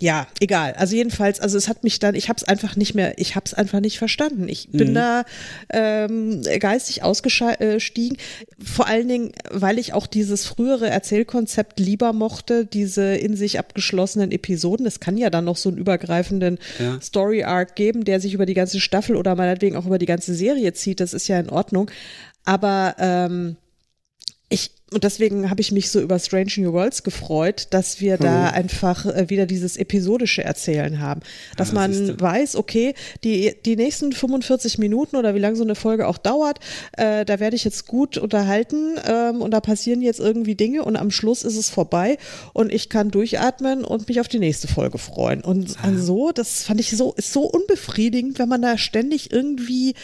ja, egal. Also jedenfalls, also es hat mich dann, ich habe es einfach nicht mehr, ich habe es einfach nicht verstanden. Ich bin mhm. da ähm, geistig ausgestiegen. Vor allen Dingen, weil ich auch dieses frühere Erzählkonzept lieber mochte, diese in sich abgeschlossenen Episoden. Es kann ja dann noch so einen übergreifenden ja. Story Arc geben, der sich über die ganze Staffel oder meinetwegen auch über die ganze Serie zieht. Das ist ja in Ordnung. Aber ähm, ich, und deswegen habe ich mich so über Strange New Worlds gefreut, dass wir da mhm. einfach äh, wieder dieses episodische Erzählen haben. Dass ja, man weiß, okay, die, die nächsten 45 Minuten oder wie lange so eine Folge auch dauert, äh, da werde ich jetzt gut unterhalten ähm, und da passieren jetzt irgendwie Dinge und am Schluss ist es vorbei und ich kann durchatmen und mich auf die nächste Folge freuen. Und ja. so, das fand ich so, ist so unbefriedigend, wenn man da ständig irgendwie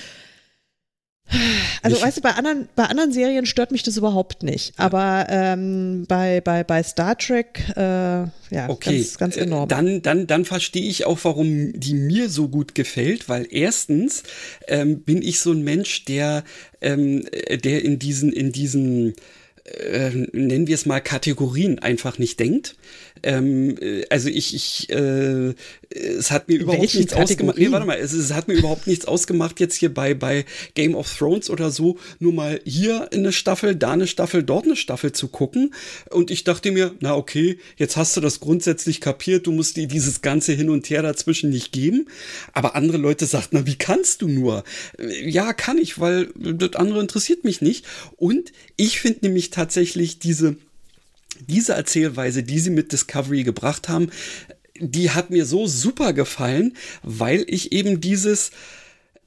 also, weißt du, bei anderen, bei anderen Serien stört mich das überhaupt nicht. Aber ähm, bei, bei, bei Star Trek, äh, ja, okay. ganz, ganz äh, enorm. Dann, dann, dann verstehe ich auch, warum die mir so gut gefällt, weil erstens ähm, bin ich so ein Mensch, der, ähm, der in diesen, in diesen äh, nennen wir es mal Kategorien einfach nicht denkt. Ähm, äh, also ich, ich äh, es hat mir überhaupt Welchen nichts Kategorien? ausgemacht. Nee, warte mal, es, es, hat mir überhaupt nichts ausgemacht jetzt hier bei, bei Game of Thrones oder so, nur mal hier eine Staffel, da eine Staffel, dort eine Staffel zu gucken. Und ich dachte mir, na okay, jetzt hast du das grundsätzlich kapiert, du musst dir dieses ganze Hin und Her dazwischen nicht geben. Aber andere Leute sagten, na wie kannst du nur? Ja, kann ich, weil das andere interessiert mich nicht. Und ich finde nämlich tatsächlich diese diese Erzählweise, die sie mit Discovery gebracht haben, die hat mir so super gefallen, weil ich eben dieses,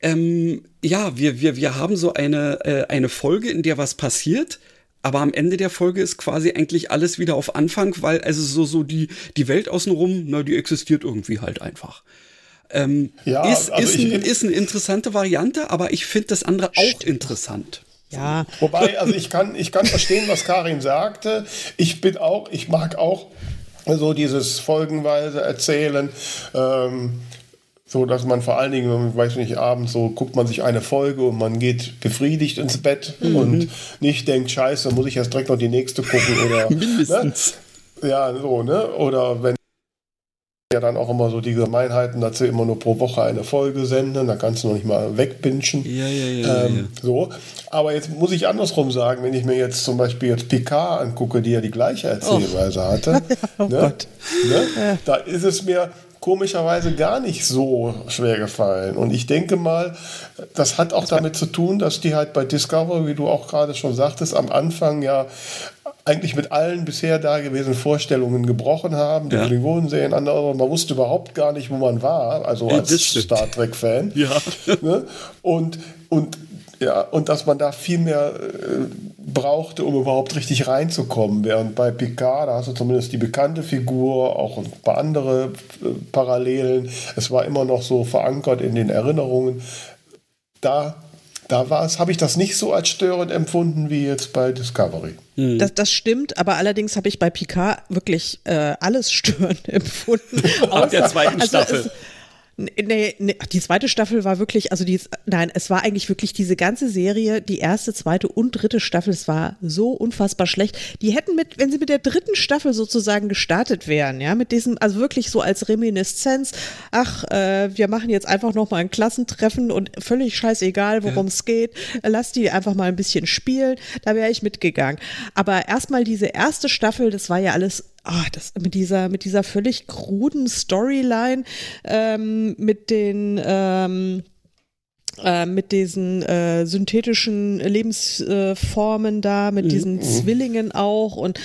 ähm, ja, wir, wir, wir haben so eine, äh, eine Folge, in der was passiert, aber am Ende der Folge ist quasi eigentlich alles wieder auf Anfang, weil also so, so die, die Welt außenrum, na, die existiert irgendwie halt einfach. Ähm, ja, ist, also ist, ein, ist eine interessante Variante, aber ich finde das andere auch interessant. Ja. Wobei, also ich kann, ich kann verstehen, was Karin sagte. Ich bin auch, ich mag auch so dieses folgenweise Erzählen. Ähm, so dass man vor allen Dingen, weiß nicht, abends so guckt man sich eine Folge und man geht befriedigt ins Bett mhm. und nicht denkt, scheiße, muss ich jetzt direkt noch die nächste gucken oder Mindestens. Ne? ja so ne oder wenn ja dann auch immer so die Gemeinheiten, dass sie immer nur pro Woche eine Folge senden, da kannst du noch nicht mal wegbinschen. Ja, ja, ja, ähm, ja, So. Aber jetzt muss ich andersrum sagen, wenn ich mir jetzt zum Beispiel jetzt Picard angucke, die ja die gleiche Erzählweise oh. hatte, oh ne? Ne? da ist es mir komischerweise gar nicht so schwer gefallen. Und ich denke mal, das hat auch damit zu tun, dass die halt bei Discovery, wie du auch gerade schon sagtest, am Anfang ja eigentlich mit allen bisher dagewesenen Vorstellungen gebrochen haben. Die ja. Klingonen sehen andere, man wusste überhaupt gar nicht, wo man war, also als Star Trek-Fan. Ja. Ne? Und, und, ja, und dass man da viel mehr äh, brauchte, um überhaupt richtig reinzukommen. Während bei Picard, da hast du zumindest die bekannte Figur, auch ein paar andere äh, Parallelen. Es war immer noch so verankert in den Erinnerungen. Da da habe ich das nicht so als störend empfunden wie jetzt bei Discovery. Hm. Das, das stimmt, aber allerdings habe ich bei Picard wirklich äh, alles störend empfunden. Aus der zweiten also Staffel. Es, Nee, nee, die zweite Staffel war wirklich, also die, nein, es war eigentlich wirklich diese ganze Serie, die erste, zweite und dritte Staffel, es war so unfassbar schlecht. Die hätten mit, wenn sie mit der dritten Staffel sozusagen gestartet wären, ja, mit diesem, also wirklich so als Reminiszenz, ach, äh, wir machen jetzt einfach nochmal ein Klassentreffen und völlig scheißegal, worum es ja. geht, lass die einfach mal ein bisschen spielen, da wäre ich mitgegangen. Aber erstmal diese erste Staffel, das war ja alles ah, das mit dieser, mit dieser völlig kruden Storyline, ähm, mit den, ähm, äh, mit diesen äh, synthetischen Lebensformen da, mit diesen mhm. Zwillingen auch und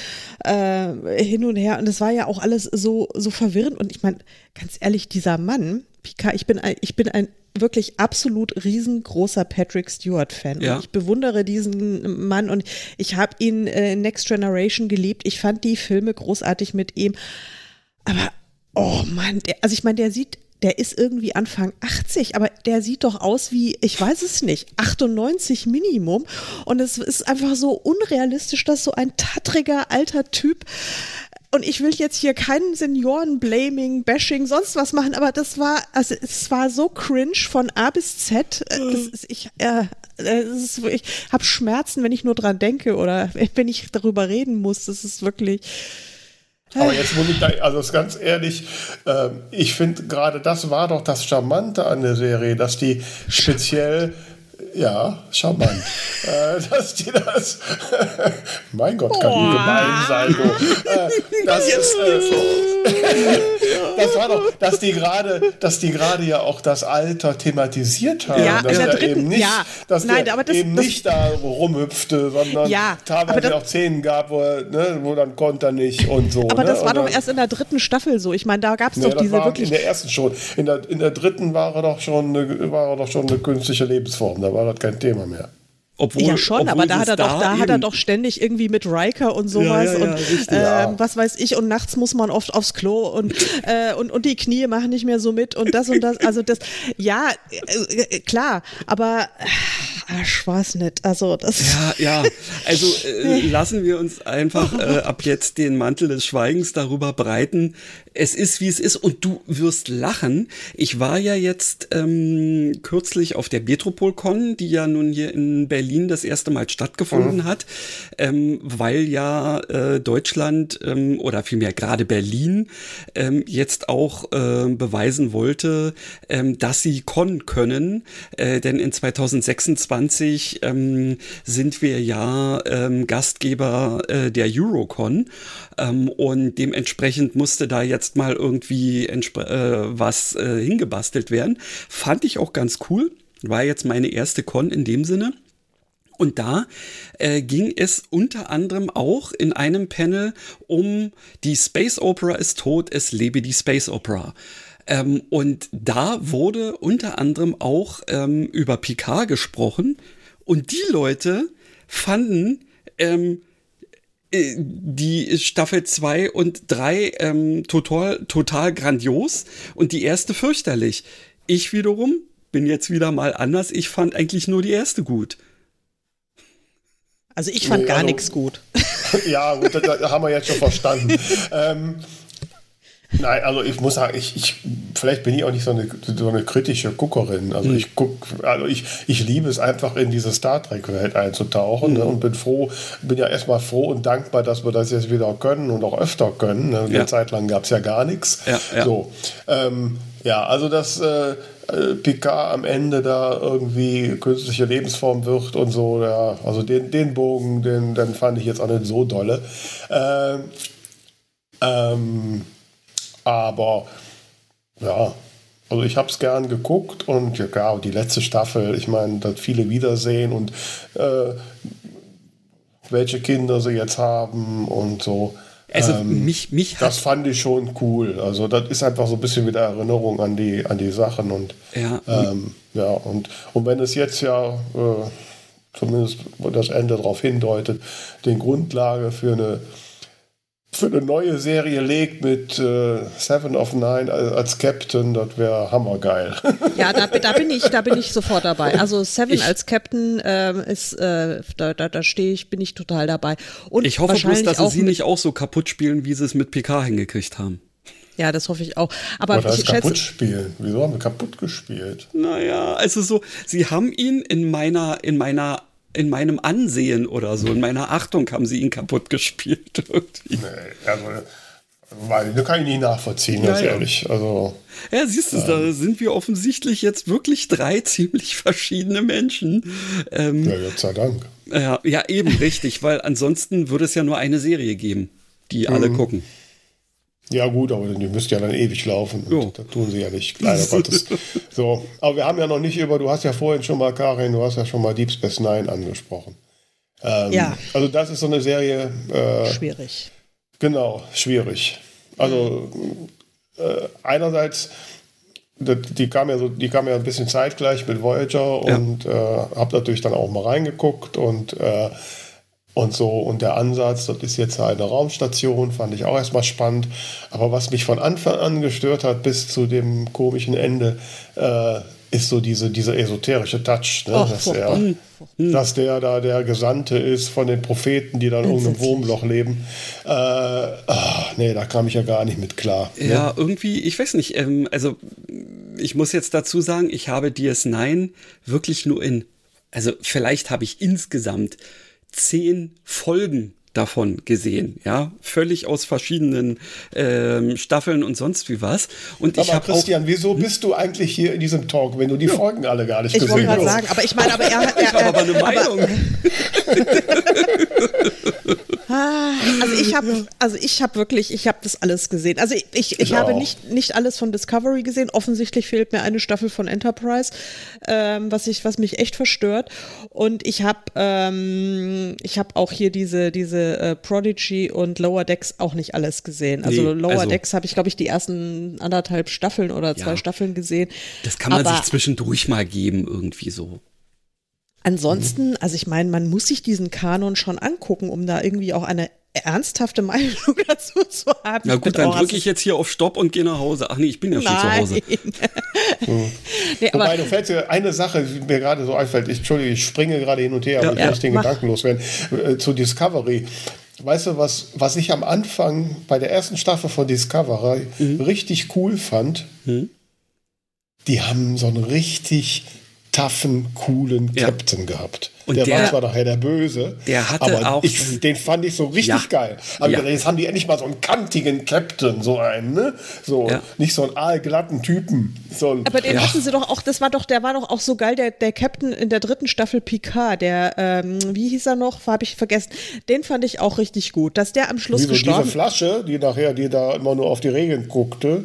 äh, hin und her. Und das war ja auch alles so, so verwirrend. Und ich meine, ganz ehrlich, dieser Mann, Picard, ich bin ein, ich bin ein wirklich absolut riesengroßer Patrick Stewart-Fan. Ja. Ich bewundere diesen Mann und ich habe ihn äh, Next Generation geliebt. Ich fand die Filme großartig mit ihm. Aber, oh Mann, der, also ich meine, der sieht der ist irgendwie Anfang 80, aber der sieht doch aus wie, ich weiß es nicht, 98 Minimum. Und es ist einfach so unrealistisch, dass so ein tattriger alter Typ und ich will jetzt hier keinen Senioren-Blaming, Bashing, sonst was machen, aber das war, also es war so cringe von A bis Z. Äh, das ist, ich, äh, ist, ich habe Schmerzen, wenn ich nur dran denke oder wenn ich darüber reden muss. Das ist wirklich. Aber jetzt muss ich da, also ganz ehrlich, äh, ich finde gerade das war doch das Charmante an der Serie, dass die speziell ja, charmant. äh, dass die das. mein Gott, kann die gemein sein. So. Äh, das, ist, äh, das war doch, dass die gerade, dass die gerade ja auch das Alter thematisiert haben. Ja, dass er eben nicht, ja. dass Nein, aber das, eben das, nicht da rumhüpfte, sondern ja, teilweise das, auch Szenen gab, wo, ne, wo dann konnte er nicht und so. Aber ne? das war doch erst in der dritten Staffel so. Ich meine, da gab es nee, doch diese wirklich. In der ersten schon. In der, in der dritten war er doch schon eine, war er doch schon eine künstliche Lebensform. Da war das kein Thema mehr. Obwohl, ja schon, aber da hat er doch, da, hat er doch ständig irgendwie mit Riker und sowas ja, ja, und richtig, äh, was weiß ich und nachts muss man oft aufs Klo und äh, und und die Knie machen nicht mehr so mit und das und das, also das, ja äh, äh klar, aber äh, ich weiß nicht, also das. Ja, ja, also äh, lassen wir uns einfach ab jetzt den Mantel des Schweigens darüber breiten, es ist, wie es ist und du wirst lachen. Ich war ja jetzt ähm, kürzlich auf der Metropolcon, die ja nun hier in Berlin das erste Mal stattgefunden mhm. hat, ähm, weil ja äh, Deutschland ähm, oder vielmehr gerade Berlin ähm, jetzt auch äh, beweisen wollte, ähm, dass sie Con können, äh, denn in 2026 ähm, sind wir ja ähm, Gastgeber äh, der Eurocon ähm, und dementsprechend musste da jetzt mal irgendwie äh, was äh, hingebastelt werden. Fand ich auch ganz cool. War jetzt meine erste Con in dem Sinne. Und da äh, ging es unter anderem auch in einem Panel um die Space Opera ist tot, es lebe die Space Opera. Ähm, und da wurde unter anderem auch ähm, über Picard gesprochen. Und die Leute fanden ähm, äh, die Staffel 2 und 3 ähm, total, total grandios und die erste fürchterlich. Ich wiederum bin jetzt wieder mal anders. Ich fand eigentlich nur die erste gut. Also ich fand nee, gar also, nichts gut. Ja, gut, das, haben wir jetzt schon verstanden. ähm, Nein, also ich muss sagen, ich, ich, vielleicht bin ich auch nicht so eine, so eine kritische Guckerin. Also mhm. ich guck, also ich, ich liebe es einfach in diese Star Trek-Welt einzutauchen mhm. ne, und bin froh, bin ja erstmal froh und dankbar, dass wir das jetzt wieder können und auch öfter können. Ne. Eine ja. Zeit lang gab es ja gar nichts. Ja, ja. So, ähm, ja also dass äh, äh, Picard am Ende da irgendwie künstliche Lebensform wird und so, ja, also den, den Bogen, den, den fand ich jetzt auch nicht so dolle. Ähm, ähm, aber ja, also ich habe es gern geguckt und ja, die letzte Staffel, ich meine, dass viele Wiedersehen und äh, welche Kinder sie jetzt haben und so. Also ähm, mich, mich Das fand ich schon cool. Also das ist einfach so ein bisschen wieder Erinnerung an die, an die Sachen und ja, ähm, ja und, und wenn es jetzt ja äh, zumindest das Ende darauf hindeutet, den Grundlage für eine für eine neue Serie legt mit äh, Seven of Nine als Captain, das wäre hammergeil. Ja, da, da, bin ich, da bin ich sofort dabei. Also Seven ich, als Captain äh, ist, äh, da, da, da stehe ich, bin ich total dabei. Und ich hoffe bloß, dass sie sie nicht auch so kaputt spielen, wie sie es mit PK hingekriegt haben. Ja, das hoffe ich auch. Aber Was ich kaputt spielen? Wieso haben wir kaputt gespielt? Naja, also so, sie haben ihn in meiner, in meiner in meinem Ansehen oder so, in meiner Achtung haben sie ihn kaputt gespielt. Irgendwie. Nee, also, weil, das kann ich nicht nachvollziehen, ganz ja, ehrlich. Also, ja, siehst du, ähm, da sind wir offensichtlich jetzt wirklich drei ziemlich verschiedene Menschen. Ähm, ja, Gott sei Dank. Ja, ja, eben richtig, weil ansonsten würde es ja nur eine Serie geben, die alle mhm. gucken. Ja, gut, aber die müsst ja dann ewig laufen. Und das tun sie ja nicht, leider Gottes. So, aber wir haben ja noch nicht über, du hast ja vorhin schon mal, Karin, du hast ja schon mal Deep Space Nine angesprochen. Ähm, ja. Also, das ist so eine Serie. Äh, schwierig. Genau, schwierig. Also, äh, einerseits, die kam, ja so, die kam ja ein bisschen zeitgleich mit Voyager ja. und äh, habe natürlich dann auch mal reingeguckt und äh, und so. Und der Ansatz, das ist jetzt eine Raumstation, fand ich auch erstmal spannend. Aber was mich von Anfang an gestört hat, bis zu dem komischen Ende, äh, ist so diese, dieser esoterische Touch, ne? Och, dass, er, hm. dass der da der Gesandte ist von den Propheten, die dann in irgendeinem Wurmloch leben. Äh, ach, nee, da kam ich ja gar nicht mit klar. Ne? Ja, irgendwie, ich weiß nicht, ähm, also ich muss jetzt dazu sagen, ich habe DS9 wirklich nur in, also vielleicht habe ich insgesamt zehn Folgen davon gesehen, ja, völlig aus verschiedenen ähm, Staffeln und sonst wie was. Und aber ich habe Christian, wieso hm? bist du eigentlich hier in diesem Talk, wenn du die ja. Folgen alle gar nicht ich gesehen hast? Ich wollte gerade sagen, aber ich meine, aber er hat, ich habe aber eine Meinung. Ah, also ich habe, also ich habe wirklich, ich habe das alles gesehen. Also ich, ich, ich, ich habe nicht, nicht alles von Discovery gesehen. Offensichtlich fehlt mir eine Staffel von Enterprise, ähm, was ich, was mich echt verstört. Und ich habe, ähm, ich habe auch hier diese, diese äh, Prodigy und Lower Decks auch nicht alles gesehen. Also nee, Lower also, Decks habe ich, glaube ich, die ersten anderthalb Staffeln oder zwei ja, Staffeln gesehen. Das kann man Aber, sich zwischendurch mal geben, irgendwie so. Ansonsten, also ich meine, man muss sich diesen Kanon schon angucken, um da irgendwie auch eine ernsthafte Meinung dazu zu haben. Na gut, dann drücke ich jetzt hier auf Stopp und gehe nach Hause. Ach nee, ich bin ja schon Nein. zu Hause. hm. nee, Wobei, du fällt dir eine Sache, die mir gerade so einfällt. Ich, Entschuldige, ich springe gerade hin und her, aber ja, ich muss den mach. Gedanken loswerden. Äh, zu Discovery. Weißt du, was, was ich am Anfang bei der ersten Staffel von Discovery mhm. richtig cool fand? Mhm. Die haben so einen richtig toughen, coolen ja. Captain gehabt. Und der, der, war zwar nachher der Böse, der hatte aber auch ich, den fand ich so richtig ja. geil. Aber ja. jetzt haben die endlich mal so einen kantigen Captain, so einen, ne? So, ja. nicht so einen aalglatten Typen. So einen, aber den hatten sie doch auch, das war doch, der war doch auch so geil, der, der Captain in der dritten Staffel Picard, der, ähm, wie hieß er noch, habe ich vergessen, den fand ich auch richtig gut, dass der am Schluss Wieso, gestorben diese Flasche, die nachher, die da immer nur auf die Regeln guckte,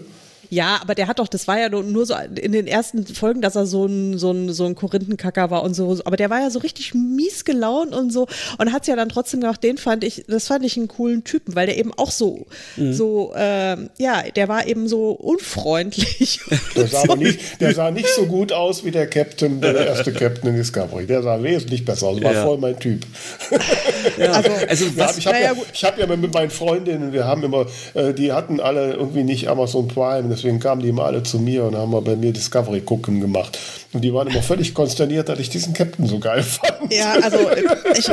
ja, aber der hat doch, das war ja nur so in den ersten Folgen, dass er so ein, so ein, so ein Korinthenkacker war und so. Aber der war ja so richtig mies gelaunt und so und hat es ja dann trotzdem gemacht, den fand ich, das fand ich einen coolen Typen, weil der eben auch so, mhm. so, äh, ja, der war eben so unfreundlich. Der sah, so. nicht, der sah nicht so gut aus wie der Captain, der erste Captain in Discovery. Der sah wesentlich besser aus, war ja. voll mein Typ. Ja. Also, also was, ich habe ja, hab ja mit meinen Freundinnen, wir haben immer, äh, die hatten alle irgendwie nicht Amazon Prime, deswegen kamen die immer alle zu mir und haben mal bei mir Discovery gucken gemacht. Und die waren immer völlig konsterniert, dass ich diesen Captain so geil fand. Ja, also ich,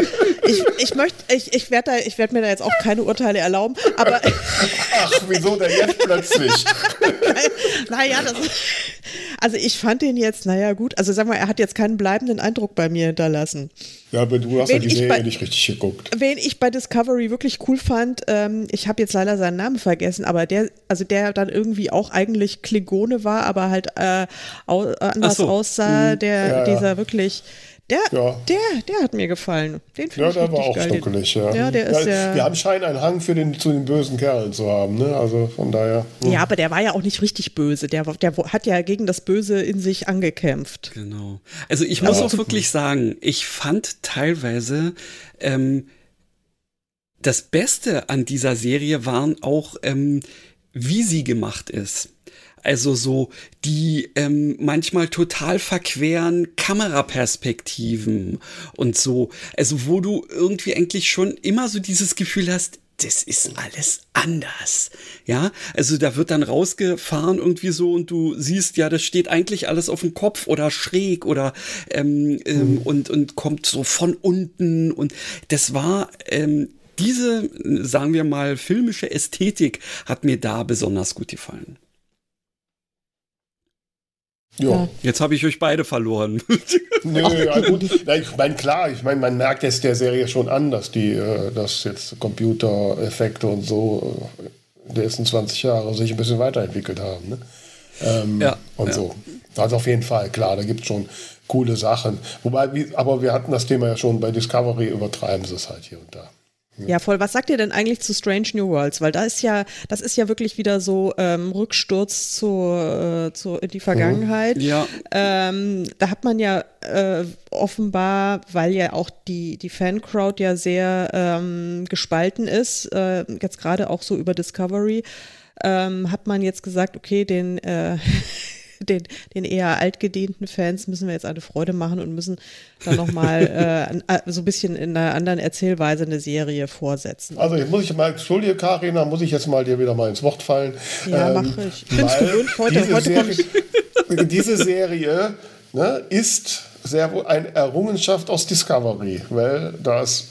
ich, ich möchte, ich, ich werde werd mir da jetzt auch keine Urteile erlauben, aber. Ach, wieso denn jetzt plötzlich? naja, das, also ich fand ihn jetzt, naja, gut, also sag mal, er hat jetzt keinen bleibenden Eindruck bei mir hinterlassen. Ja, aber du hast wen ja die Serie bei, nicht richtig geguckt. Wen ich bei Discovery wirklich cool fand, ähm, ich habe jetzt leider seinen Namen vergessen, aber der, also der dann irgendwie auch eigentlich Klingone war, aber halt äh, anders so. aussah, mhm. der, ja, dieser wirklich der, ja. der, der hat mir gefallen. Den finde ja, ich der war auch geil. schnuckelig, ja. ja, der ist ja, Wir haben scheinen einen Hang für den, zu den bösen Kerlen zu haben, ne? Also von daher. Ja. ja, aber der war ja auch nicht richtig böse. Der, der hat ja gegen das Böse in sich angekämpft. Genau. Also ich muss auch wirklich sagen, ich fand teilweise ähm, das Beste an dieser Serie waren auch, ähm, wie sie gemacht ist. Also so die ähm, manchmal total verqueren Kameraperspektiven und so. Also wo du irgendwie eigentlich schon immer so dieses Gefühl hast, das ist alles anders. Ja, also da wird dann rausgefahren irgendwie so und du siehst, ja, das steht eigentlich alles auf dem Kopf oder schräg oder ähm, ähm, mhm. und, und kommt so von unten und das war ähm, diese, sagen wir mal, filmische Ästhetik hat mir da besonders gut gefallen. Ja. Jetzt habe ich euch beide verloren. Nö, ja, gut. ich meine, klar, ich meine, man merkt jetzt der Serie schon an, dass die, äh, dass jetzt Computereffekte und so äh, in den ersten 20 Jahren sich ein bisschen weiterentwickelt haben. Ne? Ähm, ja. Und ja. so. Also auf jeden Fall, klar, da gibt es schon coole Sachen. Wobei, aber wir hatten das Thema ja schon bei Discovery, übertreiben sie es halt hier und da. Ja, voll. Was sagt ihr denn eigentlich zu Strange New Worlds? Weil da ist ja, das ist ja wirklich wieder so ähm, Rücksturz zu, äh, zu in die Vergangenheit. Mhm. Ja. Ähm, da hat man ja äh, offenbar, weil ja auch die, die Fancrowd ja sehr ähm, gespalten ist, äh, jetzt gerade auch so über Discovery, ähm, hat man jetzt gesagt, okay, den äh, den, den eher altgedienten Fans müssen wir jetzt eine Freude machen und müssen dann nochmal äh, äh, so ein bisschen in einer anderen Erzählweise eine Serie vorsetzen. Also jetzt muss ich mal, entschuldige Karina, muss ich jetzt mal dir wieder mal ins Wort fallen. Ja, ähm, mache ich. Ich bin gewöhnt, heute, diese heute Serie, ich. Diese Serie ne, ist sehr eine Errungenschaft aus Discovery, weil das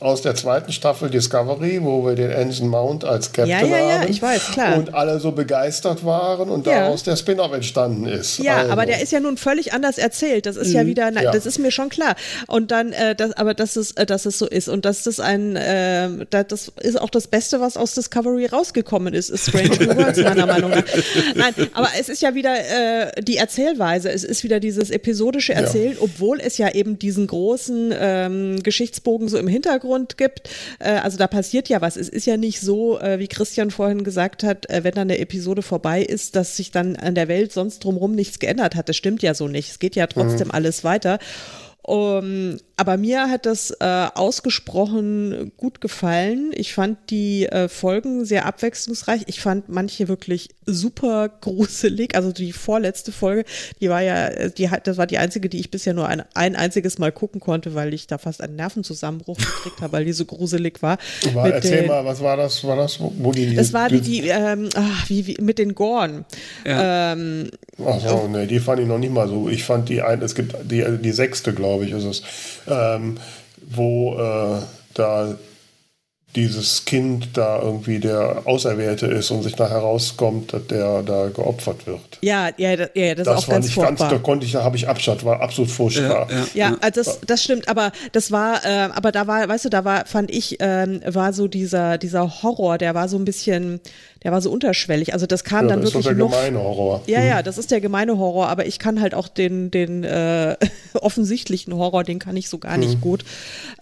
aus der zweiten Staffel Discovery, wo wir den Ensign Mount als Captain ja, ja, ja, haben. ich weiß, klar. Und alle so begeistert waren und ja. daraus der Spin-off entstanden ist. Ja, also. aber der ist ja nun völlig anders erzählt. Das ist mhm. ja wieder, na, ja. das ist mir schon klar. Und dann, äh, das, aber dass es, äh, dass es so ist und dass das ein, äh, das ist auch das Beste, was aus Discovery rausgekommen ist, ist Strange New Worlds meiner Meinung nach. Nein, aber es ist ja wieder äh, die Erzählweise. Es ist wieder dieses episodische Erzählen, obwohl es ja eben diesen großen ähm, Geschichtsbogen so im Hintergrund Hintergrund gibt. Äh, also da passiert ja was. Es ist ja nicht so, äh, wie Christian vorhin gesagt hat, äh, wenn dann eine Episode vorbei ist, dass sich dann an der Welt sonst drumherum nichts geändert hat. Das stimmt ja so nicht. Es geht ja trotzdem mhm. alles weiter. Um, aber mir hat das äh, ausgesprochen gut gefallen. Ich fand die äh, Folgen sehr abwechslungsreich. Ich fand manche wirklich super gruselig. Also die vorletzte Folge, die war ja, die das war die einzige, die ich bisher nur ein, ein einziges Mal gucken konnte, weil ich da fast einen Nervenzusammenbruch gekriegt habe, weil die so gruselig war. war erzähl den, mal, was war das? War das, wo die? Das war die, die ähm, ach, wie, wie, mit den Gorn. Ja. Ähm, ach so, nee, die fand ich noch nicht mal so. Ich fand die ein, es gibt die, die sechste, glaube ich, ist es ähm, wo äh, da dieses Kind da irgendwie der Auserwählte ist und sich da herauskommt, dass der da geopfert wird. Ja, ja, ja das, das ist auch war ganz nicht furchtbar. ganz, da konnte ich, da habe ich Abstand, war absolut furchtbar. Ja, ja, ja, also das, das stimmt, aber das war, äh, aber da war, weißt du, da war, fand ich, ähm, war so dieser, dieser Horror, der war so ein bisschen, der war so unterschwellig. Also das kam ja, dann das wirklich ist der noch, gemeine Horror. Ja, ja, mhm. das ist der gemeine Horror, aber ich kann halt auch den, den äh, offensichtlichen Horror, den kann ich so gar nicht mhm. gut.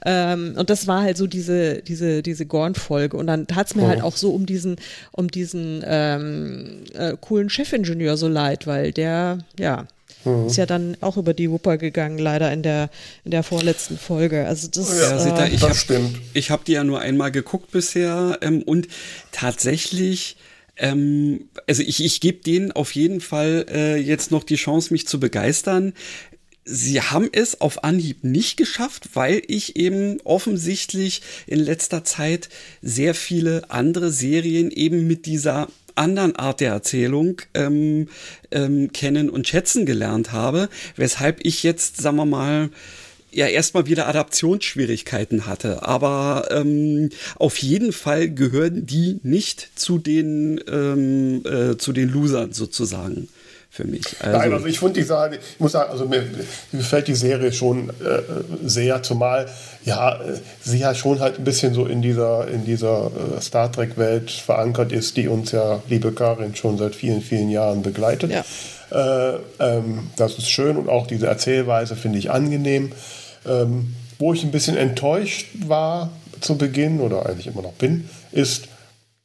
Ähm, und das war halt so diese, diese, diese Gorn-Folge. Und dann tat es mir mhm. halt auch so um diesen, um diesen ähm, äh, coolen Chefingenieur so leid, weil der, ja, Mhm. Ist ja dann auch über die Wupper gegangen, leider in der, in der vorletzten Folge. Also das, ja, äh, da, ich habe hab die ja nur einmal geguckt bisher ähm, und tatsächlich ähm, also ich, ich gebe denen auf jeden Fall äh, jetzt noch die Chance, mich zu begeistern. Sie haben es auf Anhieb nicht geschafft, weil ich eben offensichtlich in letzter Zeit sehr viele andere Serien eben mit dieser anderen Art der Erzählung ähm, ähm, kennen und schätzen gelernt habe, weshalb ich jetzt, sagen wir mal, ja erstmal wieder Adaptionsschwierigkeiten hatte. Aber ähm, auf jeden Fall gehören die nicht zu den ähm, äh, zu den Losern sozusagen für mich. Also Nein, also ich finde die Sache, ich muss sagen, also mir, mir gefällt die Serie schon äh, sehr, zumal ja, sie ja schon halt ein bisschen so in dieser, in dieser äh, Star Trek-Welt verankert ist, die uns ja, liebe Karin, schon seit vielen, vielen Jahren begleitet. Ja. Äh, ähm, das ist schön und auch diese Erzählweise finde ich angenehm. Ähm, wo ich ein bisschen enttäuscht war zu Beginn oder eigentlich immer noch bin, ist,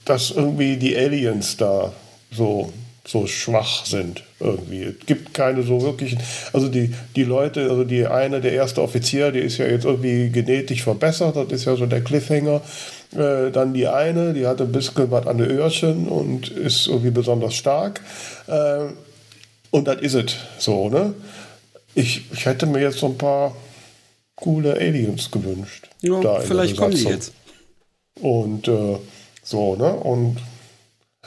dass irgendwie die Aliens da so so schwach sind irgendwie. Es gibt keine so wirklichen, also die, die Leute, also die eine, der erste Offizier, die ist ja jetzt irgendwie genetisch verbessert, das ist ja so der Cliffhanger. Äh, dann die eine, die hatte ein bisschen was an den Öhrchen und ist irgendwie besonders stark. Äh, und das ist es so, ne? Ich, ich hätte mir jetzt so ein paar coole Aliens gewünscht. Ja, vielleicht kommen die jetzt. Und äh, so, ne? Und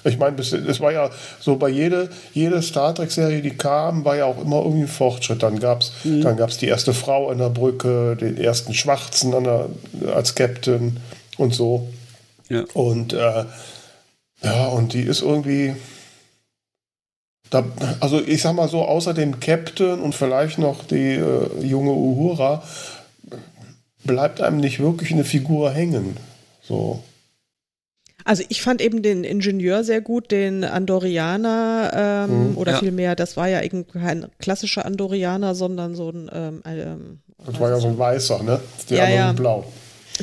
ich meine, es war ja so bei jeder jede Star Trek-Serie, die kam, war ja auch immer irgendwie ein Fortschritt. Dann gab es mhm. die erste Frau an der Brücke, den ersten Schwarzen an der, als Captain und so. Ja. Und äh, ja, und die ist irgendwie. Da, also ich sag mal so, außer dem Captain und vielleicht noch die äh, junge Uhura, bleibt einem nicht wirklich eine Figur hängen. So. Also ich fand eben den Ingenieur sehr gut, den Andorianer ähm, mhm, oder ja. vielmehr, das war ja kein klassischer Andorianer, sondern so ein ähm, ähm, Das war ja so ein weißer, ne? Die ja, ja. blau.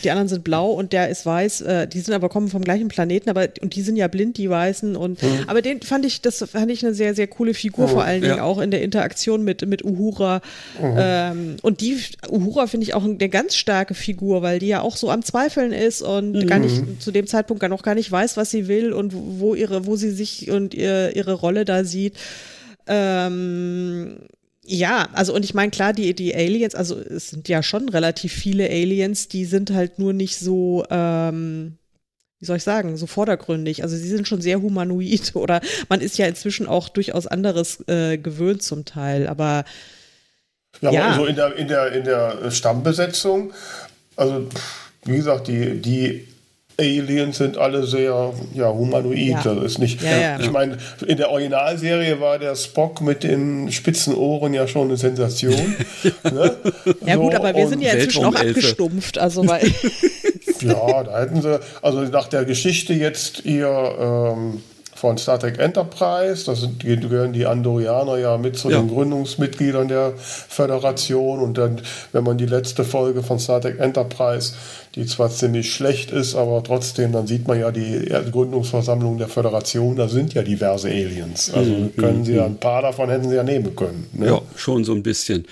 Die anderen sind blau und der ist weiß. Äh, die sind aber kommen vom gleichen Planeten, aber und die sind ja blind, die Weißen. Und mhm. aber den fand ich, das fand ich eine sehr, sehr coole Figur, mhm. vor allen Dingen ja. auch in der Interaktion mit, mit Uhura. Mhm. Ähm, und die Uhura finde ich auch eine ganz starke Figur, weil die ja auch so am Zweifeln ist und gar nicht mhm. zu dem Zeitpunkt gar noch gar nicht weiß, was sie will und wo ihre, wo sie sich und ihr, ihre Rolle da sieht. Ähm, ja, also und ich meine, klar, die, die Aliens, also es sind ja schon relativ viele Aliens, die sind halt nur nicht so, ähm, wie soll ich sagen, so vordergründig. Also sie sind schon sehr humanoid oder man ist ja inzwischen auch durchaus anderes äh, gewöhnt zum Teil, aber ja, ja. also in der, in der, in der Stammbesetzung, also wie gesagt, die, die Aliens sind alle sehr ja, humanoid. Ja. Das ist nicht, ja, ja. Ich meine, in der Originalserie war der Spock mit den spitzen Ohren ja schon eine Sensation. ne? Ja, so, gut, aber wir sind ja inzwischen auch abgestumpft. Also, weil ja, da hätten sie, also nach der Geschichte jetzt ihr. Ähm, von Star Trek Enterprise. Das sind, gehören die Andorianer ja mit zu ja. den Gründungsmitgliedern der Föderation. Und dann, wenn man die letzte Folge von Star Trek Enterprise, die zwar ziemlich schlecht ist, aber trotzdem, dann sieht man ja die Gründungsversammlung der Föderation, da sind ja diverse Aliens. Also mhm. können sie ja, mhm. ein paar davon hätten sie ja nehmen können. Ne? Ja, schon so ein bisschen.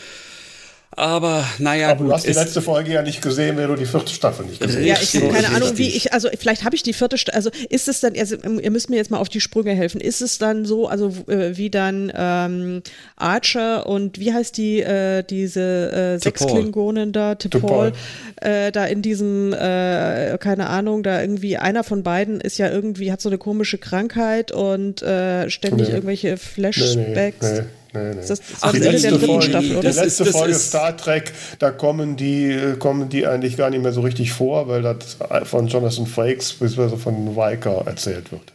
Aber naja, Aber gut, du hast die letzte Folge ja nicht gesehen, wenn du die vierte Staffel nicht gesehen hast. Ja, ich habe keine Ahnung, wie ich, also vielleicht habe ich die vierte Staffel, also ist es dann, also, ihr müsst mir jetzt mal auf die Sprünge helfen, ist es dann so, also äh, wie dann ähm, Archer und wie heißt die, äh, diese äh, sechs Klingonen da, T'Pol, äh, da in diesem, äh, keine Ahnung, da irgendwie einer von beiden ist ja irgendwie, hat so eine komische Krankheit und äh, ständig nee. irgendwelche Flashbacks. Nee, nee, nee, nee. Das, Ach, die letzte Folge, Staffel, oder? Die letzte ist, Folge Star Trek, da kommen die, kommen die eigentlich gar nicht mehr so richtig vor, weil das von Jonathan Frakes bzw. von Riker erzählt wird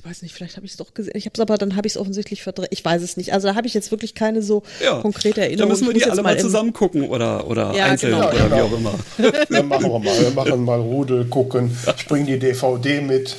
ich weiß nicht, vielleicht habe ich es doch gesehen. Ich habe es aber, dann habe ich es offensichtlich verdreht. Ich weiß es nicht. Also da habe ich jetzt wirklich keine so ja, konkrete Erinnerung. Da müssen wir die alle mal zusammen gucken oder, oder ja, einzeln genau. oder genau. wie auch immer. Dann machen wir mal. Wir machen mal Rudel gucken. Ich bringe die DVD mit.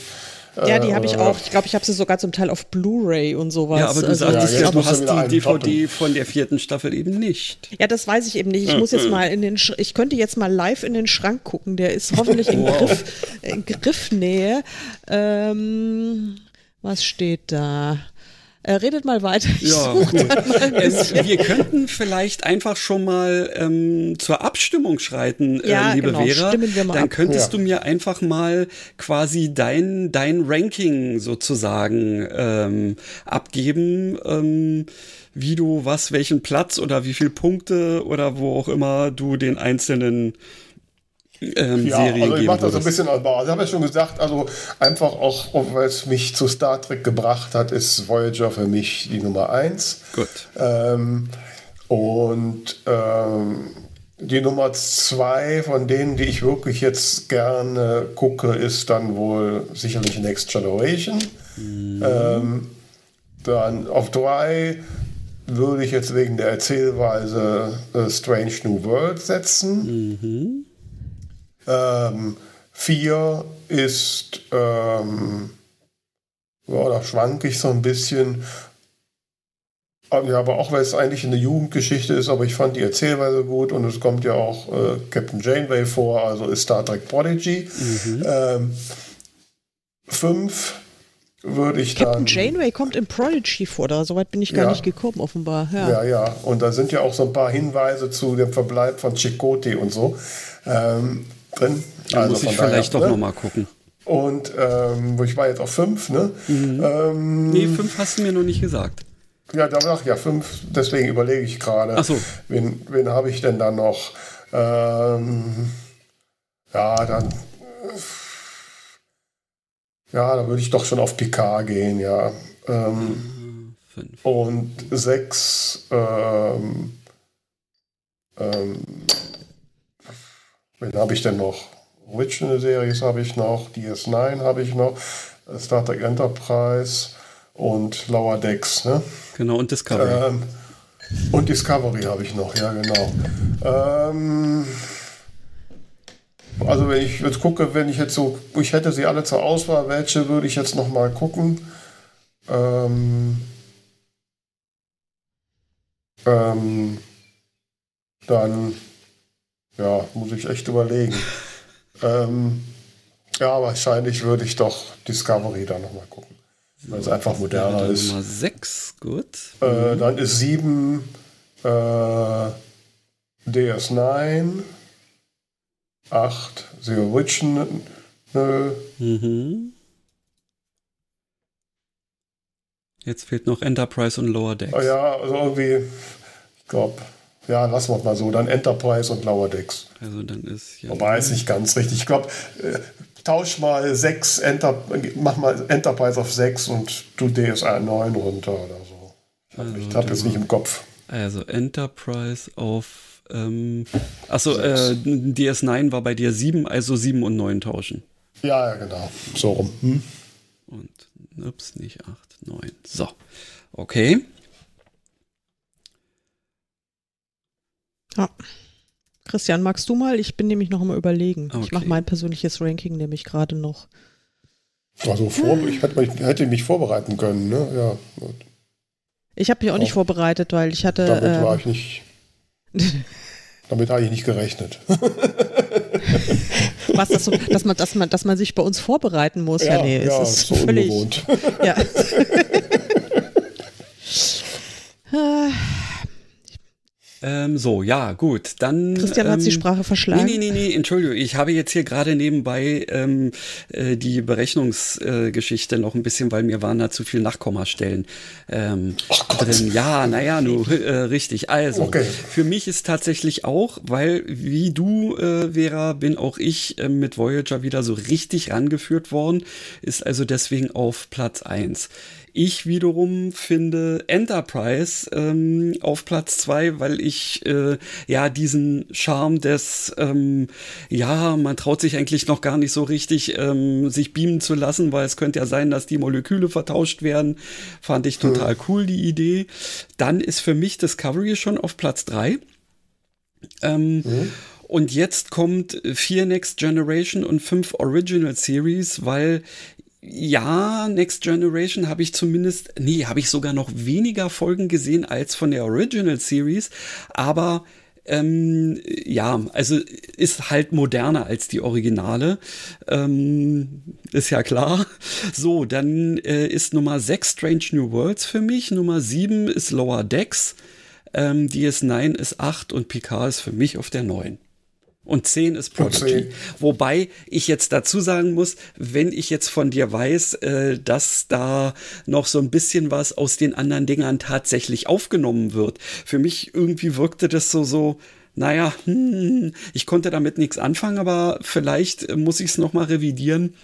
Ja, die habe ich äh, auch. Ich glaube, ich habe sie sogar zum Teil auf Blu-ray und sowas. Ja, aber du also, sagst, ja, du hast die DVD von der vierten Staffel eben nicht. Ja, das weiß ich eben nicht. Ich muss jetzt mal in den, Sch ich könnte jetzt mal live in den Schrank gucken. Der ist hoffentlich in, wow. Griff, in Griffnähe. Ähm, was steht da? Äh, redet mal weiter. Ich ja, cool. mal wir könnten vielleicht einfach schon mal ähm, zur Abstimmung schreiten, äh, ja, liebe genau. Vera. Dann ab. könntest ja. du mir einfach mal quasi dein, dein Ranking sozusagen ähm, abgeben. Ähm, wie du was, welchen Platz oder wie viele Punkte oder wo auch immer du den einzelnen ähm, ja, Serie also ich mache das so ein bisschen als Bauer. Also ich habe ja schon gesagt, also einfach auch, weil es mich zu Star Trek gebracht hat, ist Voyager für mich die Nummer eins. Gut. Ähm, und ähm, die Nummer zwei von denen, die ich wirklich jetzt gerne gucke, ist dann wohl sicherlich Next Generation. Mhm. Ähm, dann auf drei würde ich jetzt wegen der Erzählweise äh, Strange New World setzen. Mhm. Ähm, vier ist, ähm, ja, da schwanke ich so ein bisschen. Ja, aber auch weil es eigentlich eine Jugendgeschichte ist, aber ich fand die Erzählweise gut und es kommt ja auch äh, Captain Janeway vor, also ist Star Trek Prodigy. Mhm. Ähm, fünf würde ich Captain dann. Captain Janeway kommt in Prodigy vor, da soweit bin ich gar ja. nicht gekommen, offenbar. Ja. ja, ja, und da sind ja auch so ein paar Hinweise zu dem Verbleib von Chakotay und so. Ähm, drin. Da also muss ich vielleicht daher, doch ne? nochmal gucken. Und ähm, ich war jetzt auf fünf, ne? Mhm. Ähm, nee, fünf hast du mir noch nicht gesagt. Ja, danach, ja, fünf, deswegen überlege ich gerade. So. Wen, wen habe ich denn dann noch? Ähm, ja, dann. Ja, da würde ich doch schon auf Picard gehen, ja. Ähm, fünf. Und sechs. Ähm, ähm, Wen habe ich denn noch? Original Series habe ich noch, DS9 habe ich noch, Star Trek Enterprise und Lower Decks. Ne? Genau, und Discovery. Ähm, und Discovery habe ich noch, ja, genau. Ähm, also wenn ich jetzt gucke, wenn ich jetzt so, ich hätte sie alle zur Auswahl, welche würde ich jetzt noch mal gucken? Ähm, ähm, dann Ja, muss ich echt überlegen. ähm, ja, wahrscheinlich würde ich doch Discovery dann nochmal gucken. Weil es einfach moderner ist. Nummer 6, gut. Äh, dann ist 7 äh, DS9, 8 The Original. Mhm. Jetzt fehlt noch Enterprise und Lower Decks. Oh ja, also irgendwie, ich glaube, ja, lassen wir mal so. Dann Enterprise und Lower Decks. Also dann ist ja. Wobei ist nicht ganz richtig. Ich glaube, äh, tausch mal 6 Enter, mach mal Enterprise auf 6 und du DS9 runter oder so. Ich habe also, hab jetzt nicht im Kopf. Also Enterprise auf ähm, achso, äh, DS9 war bei dir 7, also 7 und 9 tauschen. Ja, ja, genau. So rum. Hm? Und ups, nicht 8, 9. So. Okay. Ja. Christian, magst du mal? Ich bin nämlich noch mal überlegen. Okay. Ich mache mein persönliches Ranking nämlich gerade noch. Also vor, ich hätte, mich, hätte mich vorbereiten können, ne? Ja. Gut. Ich habe mich auch, auch nicht vorbereitet, weil ich hatte. Damit ähm, war ich nicht. damit habe ich nicht gerechnet. Was das so, dass man, dass man, dass man sich bei uns vorbereiten muss. Ja, ja nee, ja, es ist so völlig. Ungewohnt. Ja. Ähm, so, ja, gut. Dann. Christian ähm, hat die Sprache verschlagen. Nee, nee, nee, nee, Entschuldigung. Ich habe jetzt hier gerade nebenbei ähm, äh, die Berechnungsgeschichte äh, noch ein bisschen, weil mir waren da zu viel Nachkommastellen. Ähm, oh drin. Ja, naja, nur äh, richtig. Also, okay. für mich ist tatsächlich auch, weil wie du, äh, Vera, bin auch ich äh, mit Voyager wieder so richtig rangeführt worden, ist also deswegen auf Platz eins. Ich wiederum finde Enterprise ähm, auf Platz zwei, weil ich äh, ja diesen Charme des, ähm, ja, man traut sich eigentlich noch gar nicht so richtig, ähm, sich beamen zu lassen, weil es könnte ja sein, dass die Moleküle vertauscht werden. Fand ich total hm. cool, die Idee. Dann ist für mich Discovery schon auf Platz drei. Ähm, hm. Und jetzt kommt vier Next Generation und fünf Original Series, weil ja, Next Generation habe ich zumindest, nee, habe ich sogar noch weniger Folgen gesehen als von der Original Series, aber ähm, ja, also ist halt moderner als die Originale. Ähm, ist ja klar. So, dann äh, ist Nummer 6 Strange New Worlds für mich. Nummer 7 ist Lower Decks. Ähm, DS9 ist 8 und Picard ist für mich auf der 9. Und 10 ist Prodigy. Wobei ich jetzt dazu sagen muss, wenn ich jetzt von dir weiß, äh, dass da noch so ein bisschen was aus den anderen Dingern tatsächlich aufgenommen wird, für mich irgendwie wirkte das so, so, naja, hm, ich konnte damit nichts anfangen, aber vielleicht muss ich es nochmal revidieren.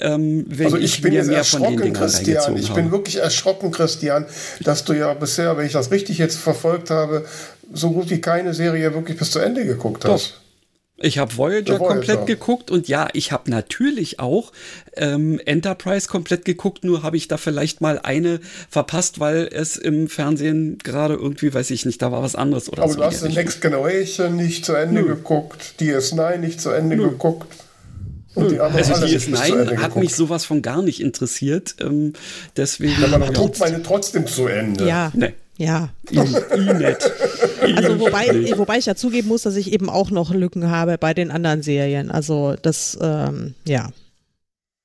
Ähm, wenn also ich, ich bin jetzt erschrocken, Christian. Ich bin wirklich erschrocken, Christian, dass du ja bisher, wenn ich das richtig jetzt verfolgt habe, so gut wie keine Serie wirklich bis zu Ende geguckt hast. Ich habe Voyager, Voyager, komplett geguckt und ja, ich habe natürlich auch ähm, Enterprise komplett geguckt, nur habe ich da vielleicht mal eine verpasst, weil es im Fernsehen gerade irgendwie, weiß ich nicht, da war was anderes oder Aber so. du hast The Next Generation nicht zu Ende Nö. geguckt, DS9 nicht zu Ende Nö. geguckt. Und die also DS9 hat mich sowas von gar nicht interessiert. Ähm, deswegen. Ja, man guckt meine trotzdem zu Ende. Ja. Nee. Ja. nett. Also wobei, wobei ich ja zugeben muss, dass ich eben auch noch Lücken habe bei den anderen Serien. Also das, ähm, ja.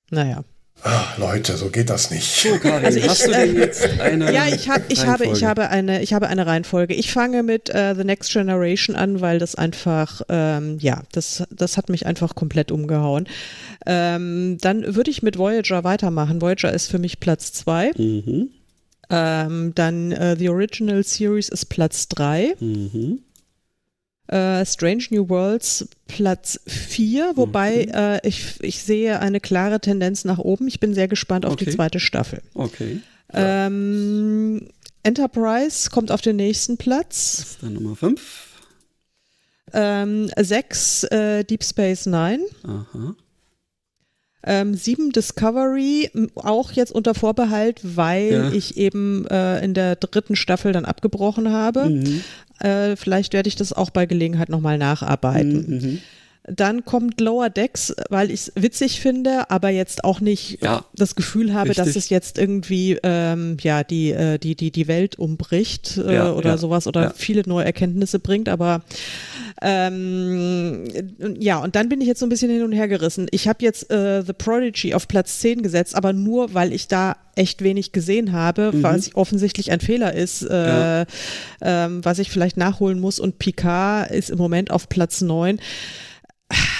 Naja. Ach, Leute, so geht das nicht. So, Karin, also ich, hast du denn jetzt eine Ja, ich, hab, ich, habe, ich, habe eine, ich habe eine Reihenfolge. Ich fange mit uh, The Next Generation an, weil das einfach, ähm, ja, das, das hat mich einfach komplett umgehauen. Ähm, dann würde ich mit Voyager weitermachen. Voyager ist für mich Platz zwei. Mhm. Ähm, dann äh, The Original Series ist Platz 3. Mhm. Äh, Strange New Worlds Platz 4, wobei mhm. äh, ich, ich sehe eine klare Tendenz nach oben. Ich bin sehr gespannt auf okay. die zweite Staffel. Okay. Ähm, Enterprise kommt auf den nächsten Platz. Das ist dann Nummer 5. Ähm, 6 äh, Deep Space Nine. Aha. Ähm, sieben Discovery, auch jetzt unter Vorbehalt, weil ja. ich eben äh, in der dritten Staffel dann abgebrochen habe. Mhm. Äh, vielleicht werde ich das auch bei Gelegenheit nochmal nacharbeiten. Mhm. Dann kommt Lower Decks, weil ich es witzig finde, aber jetzt auch nicht ja, das Gefühl habe, richtig. dass es jetzt irgendwie ähm, ja die, äh, die, die, die Welt umbricht äh, ja, oder ja, sowas oder viele neue Erkenntnisse bringt. Aber Ähm, ja, und dann bin ich jetzt so ein bisschen hin und her gerissen. Ich habe jetzt äh, The Prodigy auf Platz 10 gesetzt, aber nur, weil ich da echt wenig gesehen habe, mhm. was offensichtlich ein Fehler ist, äh, ja. ähm, was ich vielleicht nachholen muss. Und Picard ist im Moment auf Platz 9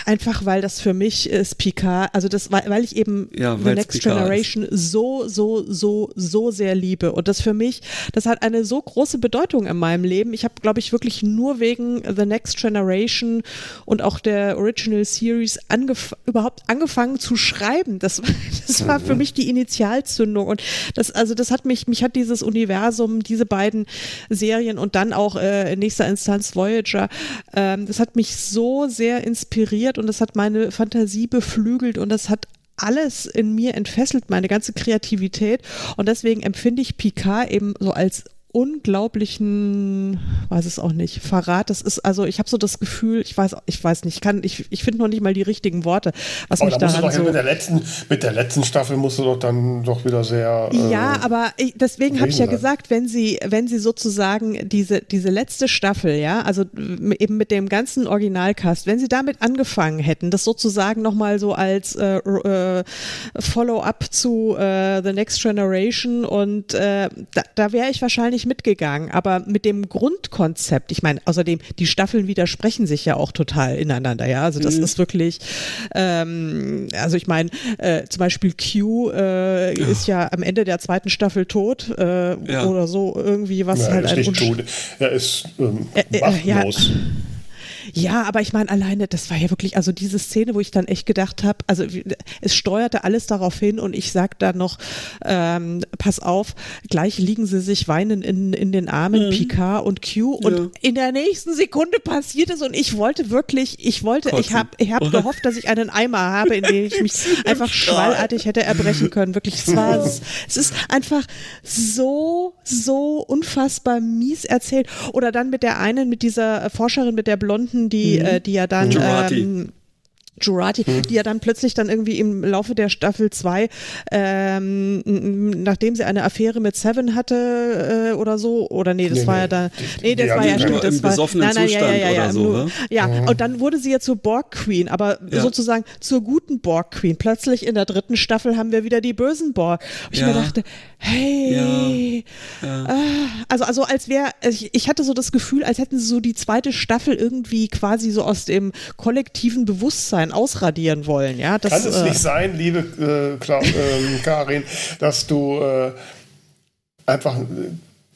einfach weil das für mich ist Picard, also das, weil, weil ich eben ja, The Next Picard Generation ist. so, so, so, so sehr liebe. Und das für mich, das hat eine so große Bedeutung in meinem Leben. Ich habe, glaube ich, wirklich nur wegen The Next Generation und auch der Original Series angef überhaupt angefangen zu schreiben. Das, das war für mich die Initialzündung. Und das, also das hat mich, mich hat dieses Universum, diese beiden Serien und dann auch äh, in nächster Instanz Voyager, ähm, das hat mich so sehr inspiriert inspiriert und das hat meine Fantasie beflügelt und das hat alles in mir entfesselt, meine ganze Kreativität. Und deswegen empfinde ich Picard eben so als unglaublichen, weiß es auch nicht, Verrat. Das ist also, ich habe so das Gefühl, ich weiß, ich weiß nicht, kann, ich, ich finde noch nicht mal die richtigen Worte, was aber mich da daran so mit der letzten, mit der letzten Staffel musst du doch dann doch wieder sehr. Äh, ja, aber ich, deswegen habe ich ja gesagt, wenn sie, wenn sie sozusagen diese diese letzte Staffel, ja, also eben mit dem ganzen Originalcast, wenn sie damit angefangen hätten, das sozusagen noch mal so als äh, äh, Follow-up zu äh, The Next Generation und äh, da, da wäre ich wahrscheinlich nicht mitgegangen, aber mit dem Grundkonzept, ich meine, außerdem, die Staffeln widersprechen sich ja auch total ineinander, ja. Also das mhm. ist wirklich, ähm, also ich meine, äh, zum Beispiel Q äh, ja. ist ja am Ende der zweiten Staffel tot äh, ja. oder so, irgendwie was ja, halt ist ein nicht tot. Er ist ähm, machtlos. Ja, aber ich meine, alleine, das war ja wirklich, also diese Szene, wo ich dann echt gedacht habe, also es steuerte alles darauf hin und ich sag dann noch, ähm, pass auf, gleich liegen sie sich weinend in, in den Armen, mhm. Picard und Q und ja. in der nächsten Sekunde passiert es und ich wollte wirklich, ich wollte, Kotzen. ich habe ich hab gehofft, dass ich einen Eimer habe, in dem ich mich einfach schwallartig hätte erbrechen können. Wirklich, es war, es ist einfach so, so unfassbar mies erzählt. Oder dann mit der einen, mit dieser Forscherin, mit der blonden die, mhm. äh, die ja dann ähm, Jurati, hm. die ja dann plötzlich dann irgendwie im Laufe der Staffel 2, ähm, nachdem sie eine Affäre mit Seven hatte äh, oder so, oder nee, das nee, war nee. ja da, nee, das war ja stimmt, das war, nein, nein, ja, ja, ja, ja, so, ja, und dann wurde sie ja zur Borg Queen, aber ja. sozusagen zur guten Borg Queen. Plötzlich in der dritten Staffel haben wir wieder die bösen Borg. Und ich ja. mir dachte, hey, ja. Äh, also, also als wäre, ich, ich hatte so das Gefühl, als hätten sie so die zweite Staffel irgendwie quasi so aus dem kollektiven Bewusstsein ausradieren wollen. Ja, das, Kann es äh, nicht sein, liebe äh, äh, Karin, dass du äh, einfach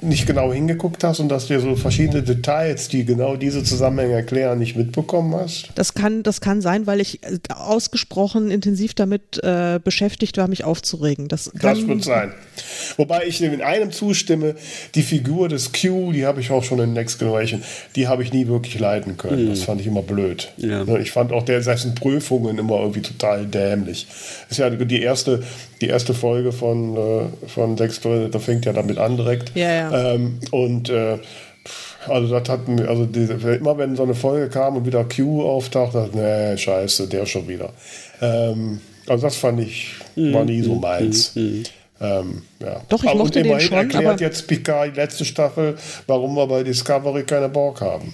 nicht genau hingeguckt hast und dass du so verschiedene Details, die genau diese Zusammenhänge erklären, nicht mitbekommen hast? Das kann, das kann sein, weil ich ausgesprochen intensiv damit äh, beschäftigt war, mich aufzuregen. Das, kann, das wird sein. Wobei ich in einem zustimme, die Figur des Q, die habe ich auch schon in Next Generation, die habe ich nie wirklich leiden können. Mhm. Das fand ich immer blöd. Ja. Ne, ich fand auch der, dessen Prüfungen immer irgendwie total dämlich. Das ist ja die erste, die erste Folge von, äh, von Generation, da fängt ja damit an direkt. Ja, ja. Ähm, und äh, also das hat also diese, immer wenn so eine Folge kam und wieder Q auftaucht, dachte nee, scheiße, der schon wieder. Ähm, also das fand ich, war nie so mhm. meins. Mhm. Ähm, ja. Doch, ich aber mochte den schon. erklärt aber jetzt Picard die letzte Staffel, warum wir bei Discovery keine Borg haben.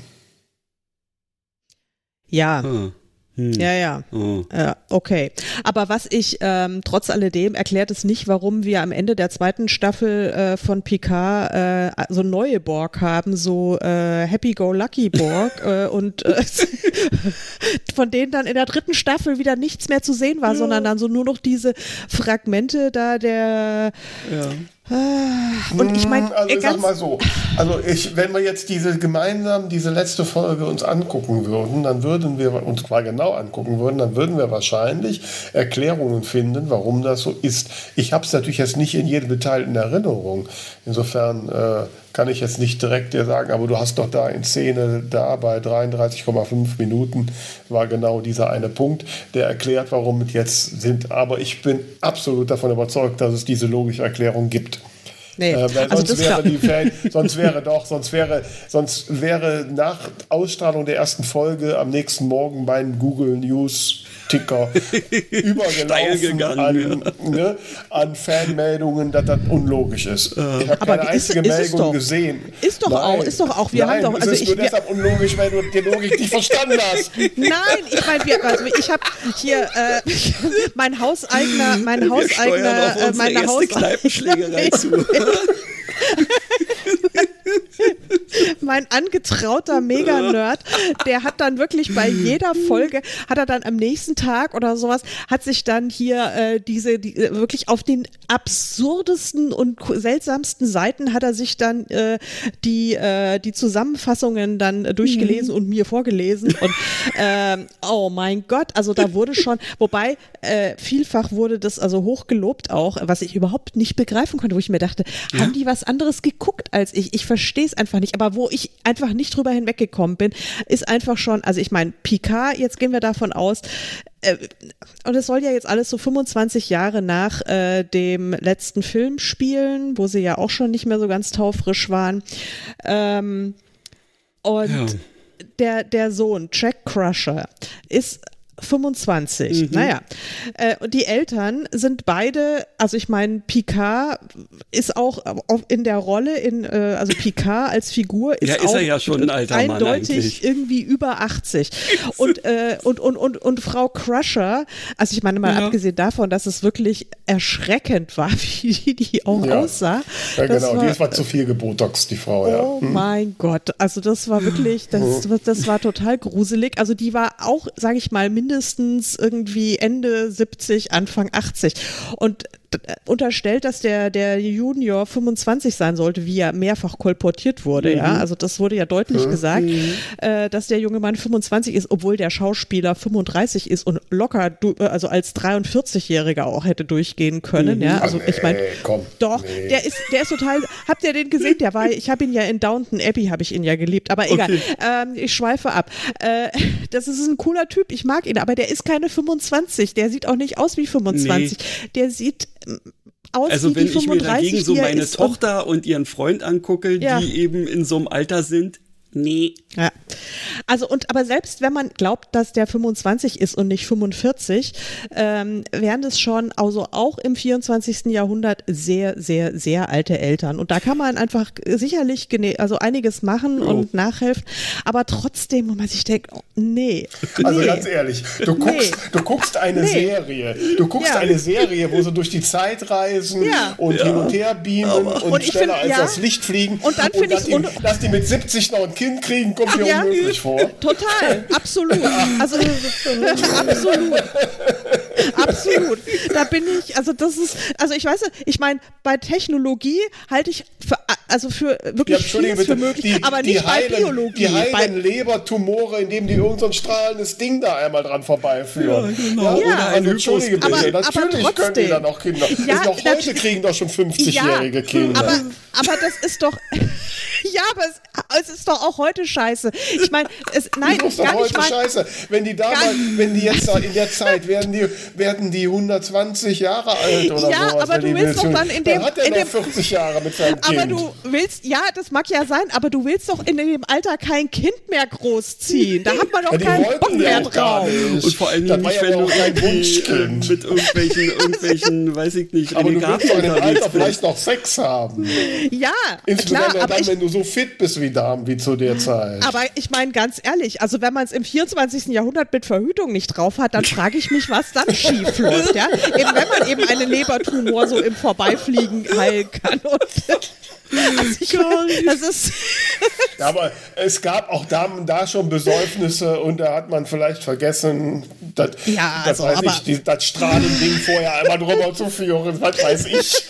Ja. Hm. Hm. Ja, ja. Oh. ja. Okay. Aber was ich ähm, trotz alledem erklärt es nicht, warum wir am Ende der zweiten Staffel äh, von Picard äh, so neue Borg haben, so äh, Happy-Go-Lucky Borg äh, und äh, von denen dann in der dritten Staffel wieder nichts mehr zu sehen war, ja. sondern dann so nur noch diese Fragmente da der ja. Und ich meine, also ich sag mal so, also ich, wenn wir jetzt diese gemeinsam diese letzte Folge uns angucken würden, dann würden wir uns mal genau angucken würden, dann würden wir wahrscheinlich Erklärungen finden, warum das so ist. Ich habe es natürlich jetzt nicht in jedem Detail in Erinnerung. Insofern äh, kann ich jetzt nicht direkt dir sagen, aber du hast doch da in Szene, da bei 33,5 Minuten war genau dieser eine Punkt, der erklärt, warum es jetzt sind. Aber ich bin absolut davon überzeugt, dass es diese logische Erklärung gibt. Nee, äh, weil also sonst wäre die Fan, sonst wäre doch, sonst wäre, sonst wäre nach Ausstrahlung der ersten Folge am nächsten Morgen mein Google News Ticker übergelaufen an, ne, an Fanmeldungen, dass das unlogisch ist. Ich habe keine einzige ist, Meldung doch, gesehen. Ist doch Nein. auch, ist doch auch. Wir Nein, haben doch, also es ist nur ich, deshalb unlogisch, weil du die Logik nicht verstanden hast. Nein, ich meine, also ich habe hier äh, mein Hauseigener, mein Hauseigener, äh, meine Haus Kneipenschlägerei zu. mein angetrauter Mega-Nerd, der hat dann wirklich bei jeder Folge, hat er dann am nächsten Tag oder sowas, hat sich dann hier äh, diese, die, äh, wirklich auf den absurdesten und seltsamsten Seiten hat er sich dann äh, die, äh, die Zusammenfassungen dann äh, durchgelesen mhm. und mir vorgelesen. Und ähm, oh mein Gott, also da wurde schon, wobei äh, vielfach wurde das also hochgelobt auch, was ich überhaupt nicht begreifen konnte, wo ich mir dachte, ja? haben die was anderes geguckt als ich? Ich verstehe es einfach nicht. Aber wo ich einfach nicht drüber hinweggekommen bin, ist einfach schon, also ich meine, Picard, jetzt gehen wir davon aus, äh, und es soll ja jetzt alles so 25 Jahre nach äh, dem letzten Film spielen, wo sie ja auch schon nicht mehr so ganz taufrisch waren. Ähm, und ja. der, der Sohn, Jack Crusher, ist 25. Mhm. Naja. Äh, und die Eltern sind beide, also ich meine, Picard ist auch in der Rolle, in, äh, also Picard als Figur ist, ja, ist auch er ja schon ein alter eindeutig Mann irgendwie über 80. und, äh, und, und, und, und Frau Crusher, also ich meine mal ja. abgesehen davon, dass es wirklich erschreckend war, wie die, die auch ja. aussah. Ja, genau, war, die ist mal zu viel gebotox, die Frau, ja. Oh hm. mein Gott, also das war wirklich, das, das war total gruselig. Also die war auch, sage ich mal, mindestens mindestens irgendwie Ende 70, Anfang 80. Und unterstellt, dass der, der Junior 25 sein sollte, wie er mehrfach kolportiert wurde. Mhm. Ja, also das wurde ja deutlich mhm. gesagt, äh, dass der junge Mann 25 ist, obwohl der Schauspieler 35 ist und locker, also als 43-Jähriger auch hätte durchgehen können. Mhm. Ja, also nee, ich meine, doch, nee. der ist, der ist total. Habt ihr den gesehen? Der war, ich habe ihn ja in Downton Abbey habe ich ihn ja geliebt, aber egal. Okay. Ähm, ich schweife ab. Äh, das ist ein cooler Typ. Ich mag ihn, aber der ist keine 25. Der sieht auch nicht aus wie 25. Nee. Der sieht aus also wenn ich mir dagegen so meine Tochter und ihren Freund angucke, ja. die eben in so einem Alter sind, Nee. Ja. Also und aber selbst wenn man glaubt, dass der 25 ist und nicht 45, ähm, wären das schon also auch im 24. Jahrhundert sehr, sehr, sehr alte Eltern. Und da kann man einfach sicherlich also einiges machen oh. und nachhelfen, aber trotzdem, wo man sich denkt, oh, nee. Also nee. ganz ehrlich, du guckst, nee. du guckst eine nee. Serie, du guckst ja. eine Serie, wo sie durch die Zeit reisen ja. und ja. hin und her beamen und, und schneller find, als das Licht fliegen und dann finde ich, dass die mit 70 noch ein Kind kriegen, kommt mir ja, unmöglich vor. Total, absolut. Also absolut. Absolut. Da bin ich, also das ist, also ich weiß, ich meine, bei Technologie halte ich für, also für wirklich ja, vieles für möglich, die, aber nicht heilen, bei Biologie. Die heilen Lebertumore, indem die irgendein strahlendes Ding da einmal dran vorbeiführen. Ja, genau. Ja, ja also entschuldige bitte, aber, natürlich aber können die da noch Kinder. Ja, noch heute kriegen doch schon 50-jährige Kinder. Aber, aber das ist doch, ja, aber es, es, ist doch auch heute scheiße. Ich meine, es, nein, ist doch heute mein, scheiße. Wenn die damals, wenn die jetzt in der Zeit werden die, werden die 120 Jahre alt oder ja, sowas. aber du willst doch dann in dem, dann hat er in noch 40 Jahre mit seinem aber Kind. Aber du willst, ja, das mag ja sein, aber du willst doch in dem Alter kein Kind mehr großziehen. Da hat man doch ja, keinen Bock mehr drauf. Und vor allem nicht, wenn du äh, mit irgendwelchen, irgendwelchen, weiß ich nicht, aber du willst doch in dem Alter vielleicht noch Sex haben. Ja, Insbesondere klar, dann, wenn du so fit bist wie Damen wie zu der Zeit. Aber ich meine ganz ehrlich, also wenn man es im 24. Jahrhundert mit Verhütung nicht drauf hat, dann frage ich mich, was dann schief läuft. Ja? Eben wenn man eben einen Lebertumor so im Vorbeifliegen heilen kann. Und also ich das ist ja, aber es gab auch da, da schon Besäufnisse und da hat man vielleicht vergessen, das, ja, das, also, weiß ich, die, das Strahlending vorher einmal drüber zu führen, was weiß ich.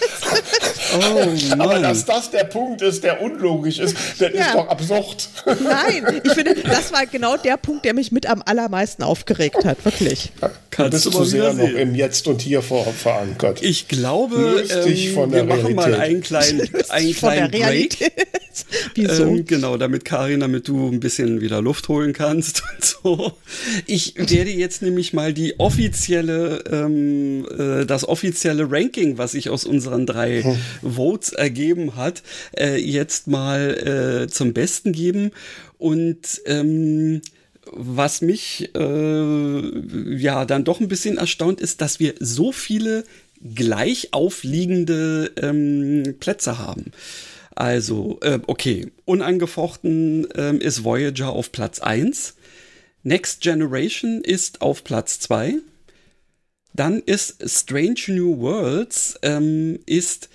Oh, aber dass das der Punkt ist, der unlogisch ist, das ja. ist doch absurd. Nein, ich finde, das war genau der Punkt, der mich mit am allermeisten aufgeregt hat, wirklich. Kannst du zu sehr noch im Jetzt und Hier verankert. Ich glaube, ähm, wir machen mal einen kleinen, einen kleinen Break. Wieso? Ähm, genau, damit Karin, damit du ein bisschen wieder Luft holen kannst und so. Ich werde jetzt nämlich mal die offizielle, ähm, äh, das offizielle Ranking, was sich aus unseren drei hm. Votes ergeben hat, äh, jetzt mal äh, zum Besten geben und ähm, was mich äh, ja dann doch ein bisschen erstaunt ist, dass wir so viele gleich aufliegende ähm, Plätze haben. Also, äh, okay, unangefochten ähm, ist Voyager auf Platz 1. Next Generation ist auf Platz 2. Dann ist Strange New Worlds ähm, ist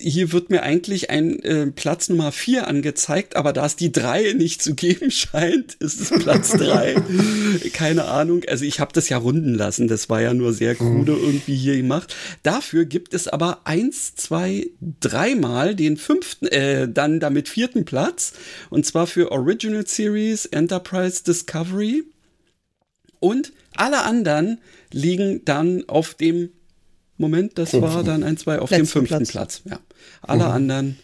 hier wird mir eigentlich ein äh, Platz Nummer 4 angezeigt, aber da es die 3 nicht zu geben scheint, ist es Platz 3. Keine Ahnung. Also ich habe das ja runden lassen. Das war ja nur sehr krude irgendwie hier gemacht. Dafür gibt es aber eins, zwei, dreimal den fünften, äh, dann damit vierten Platz. Und zwar für Original Series, Enterprise Discovery. Und alle anderen liegen dann auf dem Moment, das fünften. war dann ein, zwei auf Letzten dem fünften Platz. Platz. Ja. Alle mhm. anderen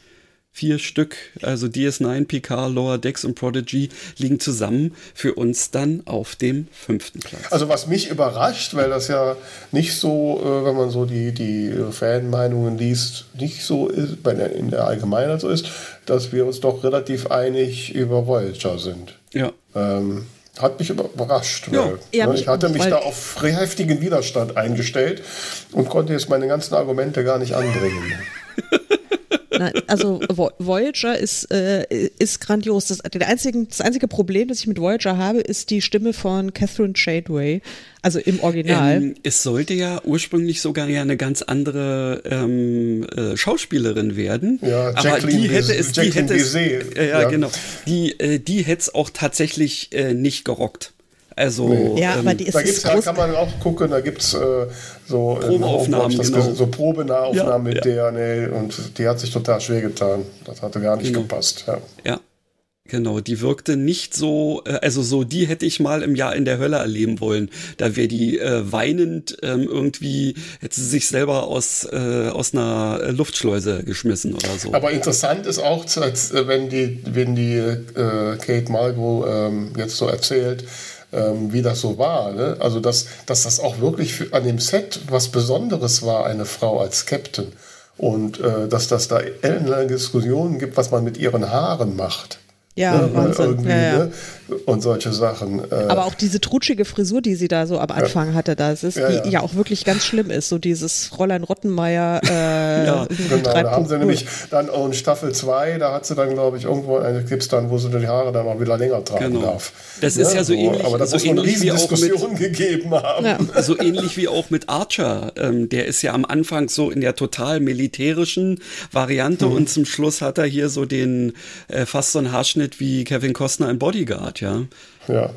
vier Stück, also DS9, PK, Lower Decks und Prodigy, liegen zusammen für uns dann auf dem fünften Platz. Also was mich überrascht, weil das ja nicht so, äh, wenn man so die, die Fanmeinungen liest, nicht so ist, bei der, in der Allgemeinheit so ist, dass wir uns doch relativ einig über Voyager sind. Ja. Ähm, hat mich überrascht. Ja, weil, ja, ne, ich hatte mich da auf heftigen Widerstand eingestellt und konnte jetzt meine ganzen Argumente gar nicht anbringen. Nein, also Voyager ist, äh, ist grandios. Das, einzigen, das einzige Problem, das ich mit Voyager habe, ist die Stimme von Catherine Shadeway, also im Original. Ähm, es sollte ja ursprünglich sogar ja eine ganz andere ähm, äh, Schauspielerin werden. Ja, aber die hätte es, die hätte es, äh, ja, ja, genau, die, äh, die hätte es auch tatsächlich äh, nicht gerockt. Also, nee. ja, ähm, aber die ist da gibt's, da kann man auch gucken, da gibt es äh, so Probeaufnahmen, genau. so Probenahaufnahmen ja, mit ja. der, nee, und die hat sich total schwer getan. Das hatte gar nicht genau. gepasst. Ja. ja. Genau, die wirkte nicht so, äh, also so, die hätte ich mal im Jahr in der Hölle erleben wollen. Da wäre die äh, weinend ähm, irgendwie, hätte sie sich selber aus, äh, aus einer Luftschleuse geschmissen oder so. Aber interessant ist auch, äh, wenn die, wenn die äh, Kate Margot ähm, jetzt so erzählt, ähm, wie das so war. Ne? Also, dass, dass das auch wirklich für, an dem Set was Besonderes war, eine Frau als Captain. Und äh, dass das da ellenlange Diskussionen gibt, was man mit ihren Haaren macht. Ja, ne, Wahnsinn. Ja, ja. Ne? Und solche Sachen. Äh Aber auch diese trutschige Frisur, die sie da so am Anfang ja. hatte, das ist, ja, die ja. auch wirklich ganz schlimm ist. So dieses Fräulein Rottenmeier. Äh, ja, genau. Da haben sie nämlich dann auch in Staffel 2, da hat sie dann, glaube ich, irgendwo eine Clips dann, wo sie die Haare dann auch wieder länger tragen genau. darf. Das ist ja so, so ähnlich. Aber das so muss man riesen Diskussionen gegeben haben. So ähnlich wie auch mit Archer. Ähm, der ist ja am Anfang so in der total militärischen Variante mhm. und zum Schluss hat er hier so den äh, fast so einen Haarschnitt wie Kevin Costner in Bodyguard, ja. Ja.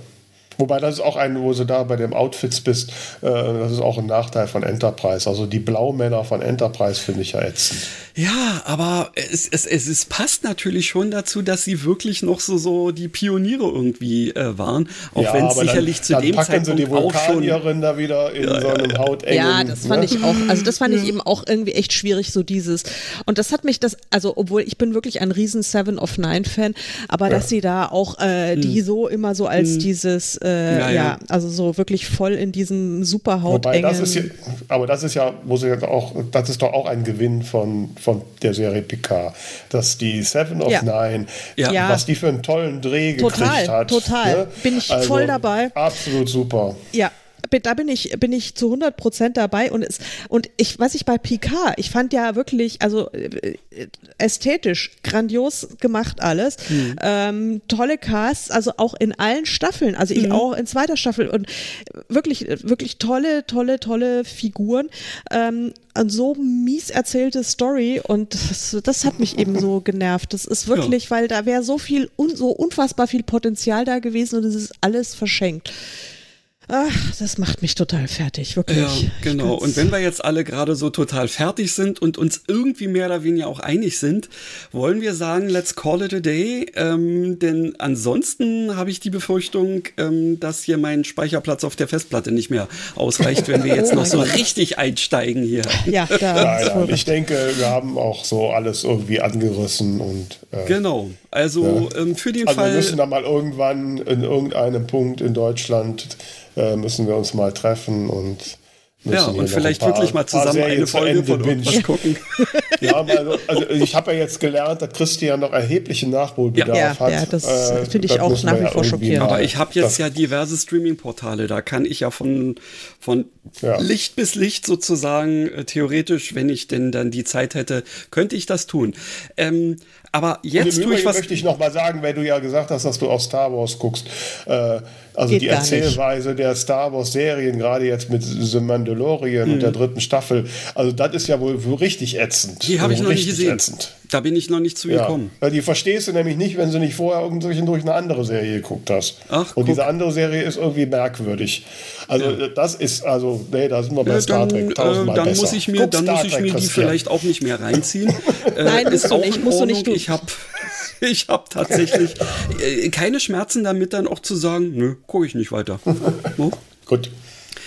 Wobei das ist auch ein, wo du da bei dem Outfits bist, äh, das ist auch ein Nachteil von Enterprise. Also die Blaumänner von Enterprise finde ich ja ätzend. Ja, aber es, es, es, es passt natürlich schon dazu, dass sie wirklich noch so, so die Pioniere irgendwie äh, waren. Auch ja, wenn es sicherlich dann, zu dann dem packen Zeitpunkt sie die Vulkanierin da wieder in ja, so einem ja. hautengen... Ja, das fand ne? ich auch, also das fand ich eben auch irgendwie echt schwierig, so dieses. Und das hat mich das, also obwohl ich bin wirklich ein riesen Seven of Nine Fan, aber dass sie da auch äh, die hm. so immer so als hm. dieses, äh, ja, ja, also so wirklich voll in diesem super hautengen... Wobei das ist ja, aber das ist ja, wo sie auch, das ist doch auch ein Gewinn von, von der Serie Picard. Dass die Seven of ja. Nine, ja. was die für einen tollen Dreh total, gekriegt hat. Total, ne? bin ich also voll dabei. Absolut super. Ja, da bin ich, bin ich zu 100 Prozent dabei und es, und ich, was ich bei Picard, ich fand ja wirklich, also äh, ästhetisch grandios gemacht alles, mhm. ähm, tolle Casts, also auch in allen Staffeln, also ich mhm. auch in zweiter Staffel und wirklich, wirklich tolle, tolle, tolle Figuren, ähm, und so mies erzählte Story und das, das, hat mich eben so genervt. Das ist wirklich, ja. weil da wäre so viel, un, so unfassbar viel Potenzial da gewesen und es ist alles verschenkt. Ach, das macht mich total fertig, wirklich. Ja, genau. Und wenn wir jetzt alle gerade so total fertig sind und uns irgendwie mehr oder weniger auch einig sind, wollen wir sagen, let's call it a day. Ähm, denn ansonsten habe ich die Befürchtung, ähm, dass hier mein Speicherplatz auf der Festplatte nicht mehr ausreicht, wenn wir jetzt oh noch so Gott. richtig einsteigen hier. Ja, da nein, ich denke, wir haben auch so alles irgendwie angerissen und. Äh, genau. Also ja. ähm, für den also Fall. Wir müssen da mal irgendwann in irgendeinem Punkt in Deutschland äh, müssen wir uns mal treffen und ja, und vielleicht paar, wirklich mal zusammen eine Folge von irgendwas gucken. ja, also, also ich habe ja jetzt gelernt, dass Christian noch erheblichen Nachholbedarf ja, hat. Ja, das äh, finde ich auch nach wie vor schockierend. Aber ich habe jetzt ja diverse Streaming-Portale, da kann ich ja von, von ja. Licht bis Licht sozusagen, äh, theoretisch, wenn ich denn dann die Zeit hätte, könnte ich das tun. Ähm, aber jetzt tue ich was. möchte ich noch mal sagen, wenn du ja gesagt hast, dass du auch Star Wars guckst. Äh, also Geht die Erzählweise der Star Wars Serien, gerade jetzt mit The Mandalorian hm. und der dritten Staffel, also das ist ja wohl richtig ätzend. Die habe ich noch nicht gesehen. Ätzend. Da bin ich noch nicht zu ja. gekommen. Ja, die verstehst du nämlich nicht, wenn du nicht vorher irgendwelchen eine andere Serie geguckt hast. Ach, und guck. diese andere Serie ist irgendwie merkwürdig. Also ja. das ist, also, nee, da sind wir bei ja, Star Trek tausendmal äh, dann besser. Muss ich mir, dann muss ich mir die vielleicht auch nicht mehr reinziehen. äh, Nein, ist auch nicht, musst du nicht. Ich habe ich habe tatsächlich äh, keine Schmerzen damit, dann auch zu sagen, nö, gucke ich nicht weiter. No? gut.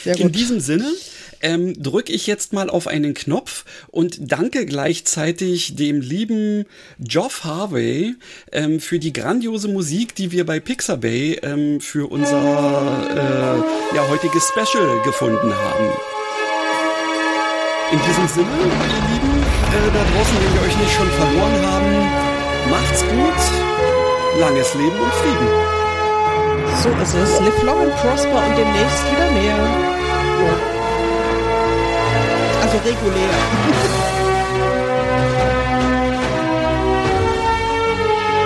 Sehr gut. In diesem Sinne ähm, drücke ich jetzt mal auf einen Knopf und danke gleichzeitig dem lieben Geoff Harvey ähm, für die grandiose Musik, die wir bei Pixabay ähm, für unser äh, ja, heutiges Special gefunden haben. In diesem Sinne, ihr Lieben, äh, da draußen, wenn wir euch nicht schon verloren haben, Macht's gut, langes Leben und Frieden. So ist es. Live long and prosper und demnächst wieder mehr. Also regulär.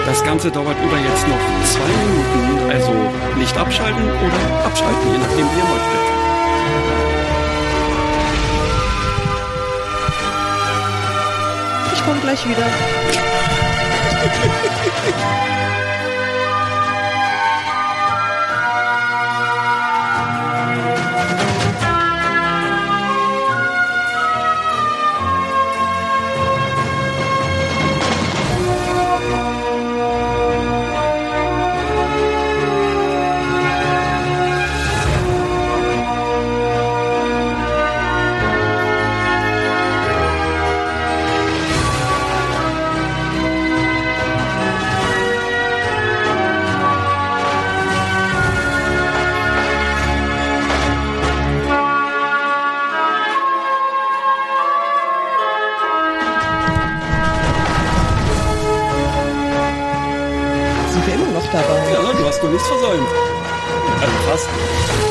Das Ganze dauert über jetzt noch zwei Minuten, also nicht abschalten oder abschalten, je nachdem wie ihr möchtet. Ich komme gleich wieder. nichts versäumt. Also fast.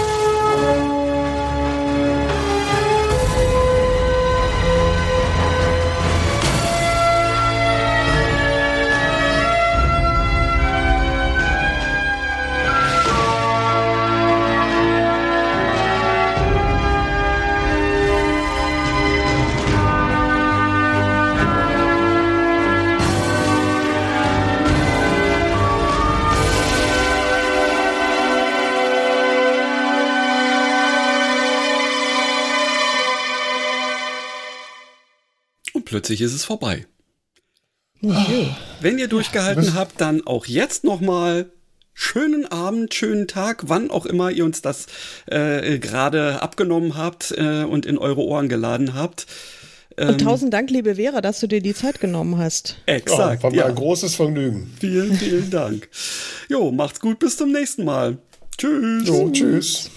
Plötzlich ist es vorbei. Okay. Wenn ihr durchgehalten habt, dann auch jetzt nochmal schönen Abend, schönen Tag, wann auch immer ihr uns das äh, gerade abgenommen habt äh, und in eure Ohren geladen habt. Ähm, und tausend Dank, liebe Vera, dass du dir die Zeit genommen hast. Exakt. Ja, war mir ja. ein großes Vergnügen. Vielen, vielen Dank. Jo, macht's gut, bis zum nächsten Mal. Tschüss. Jo, tschüss.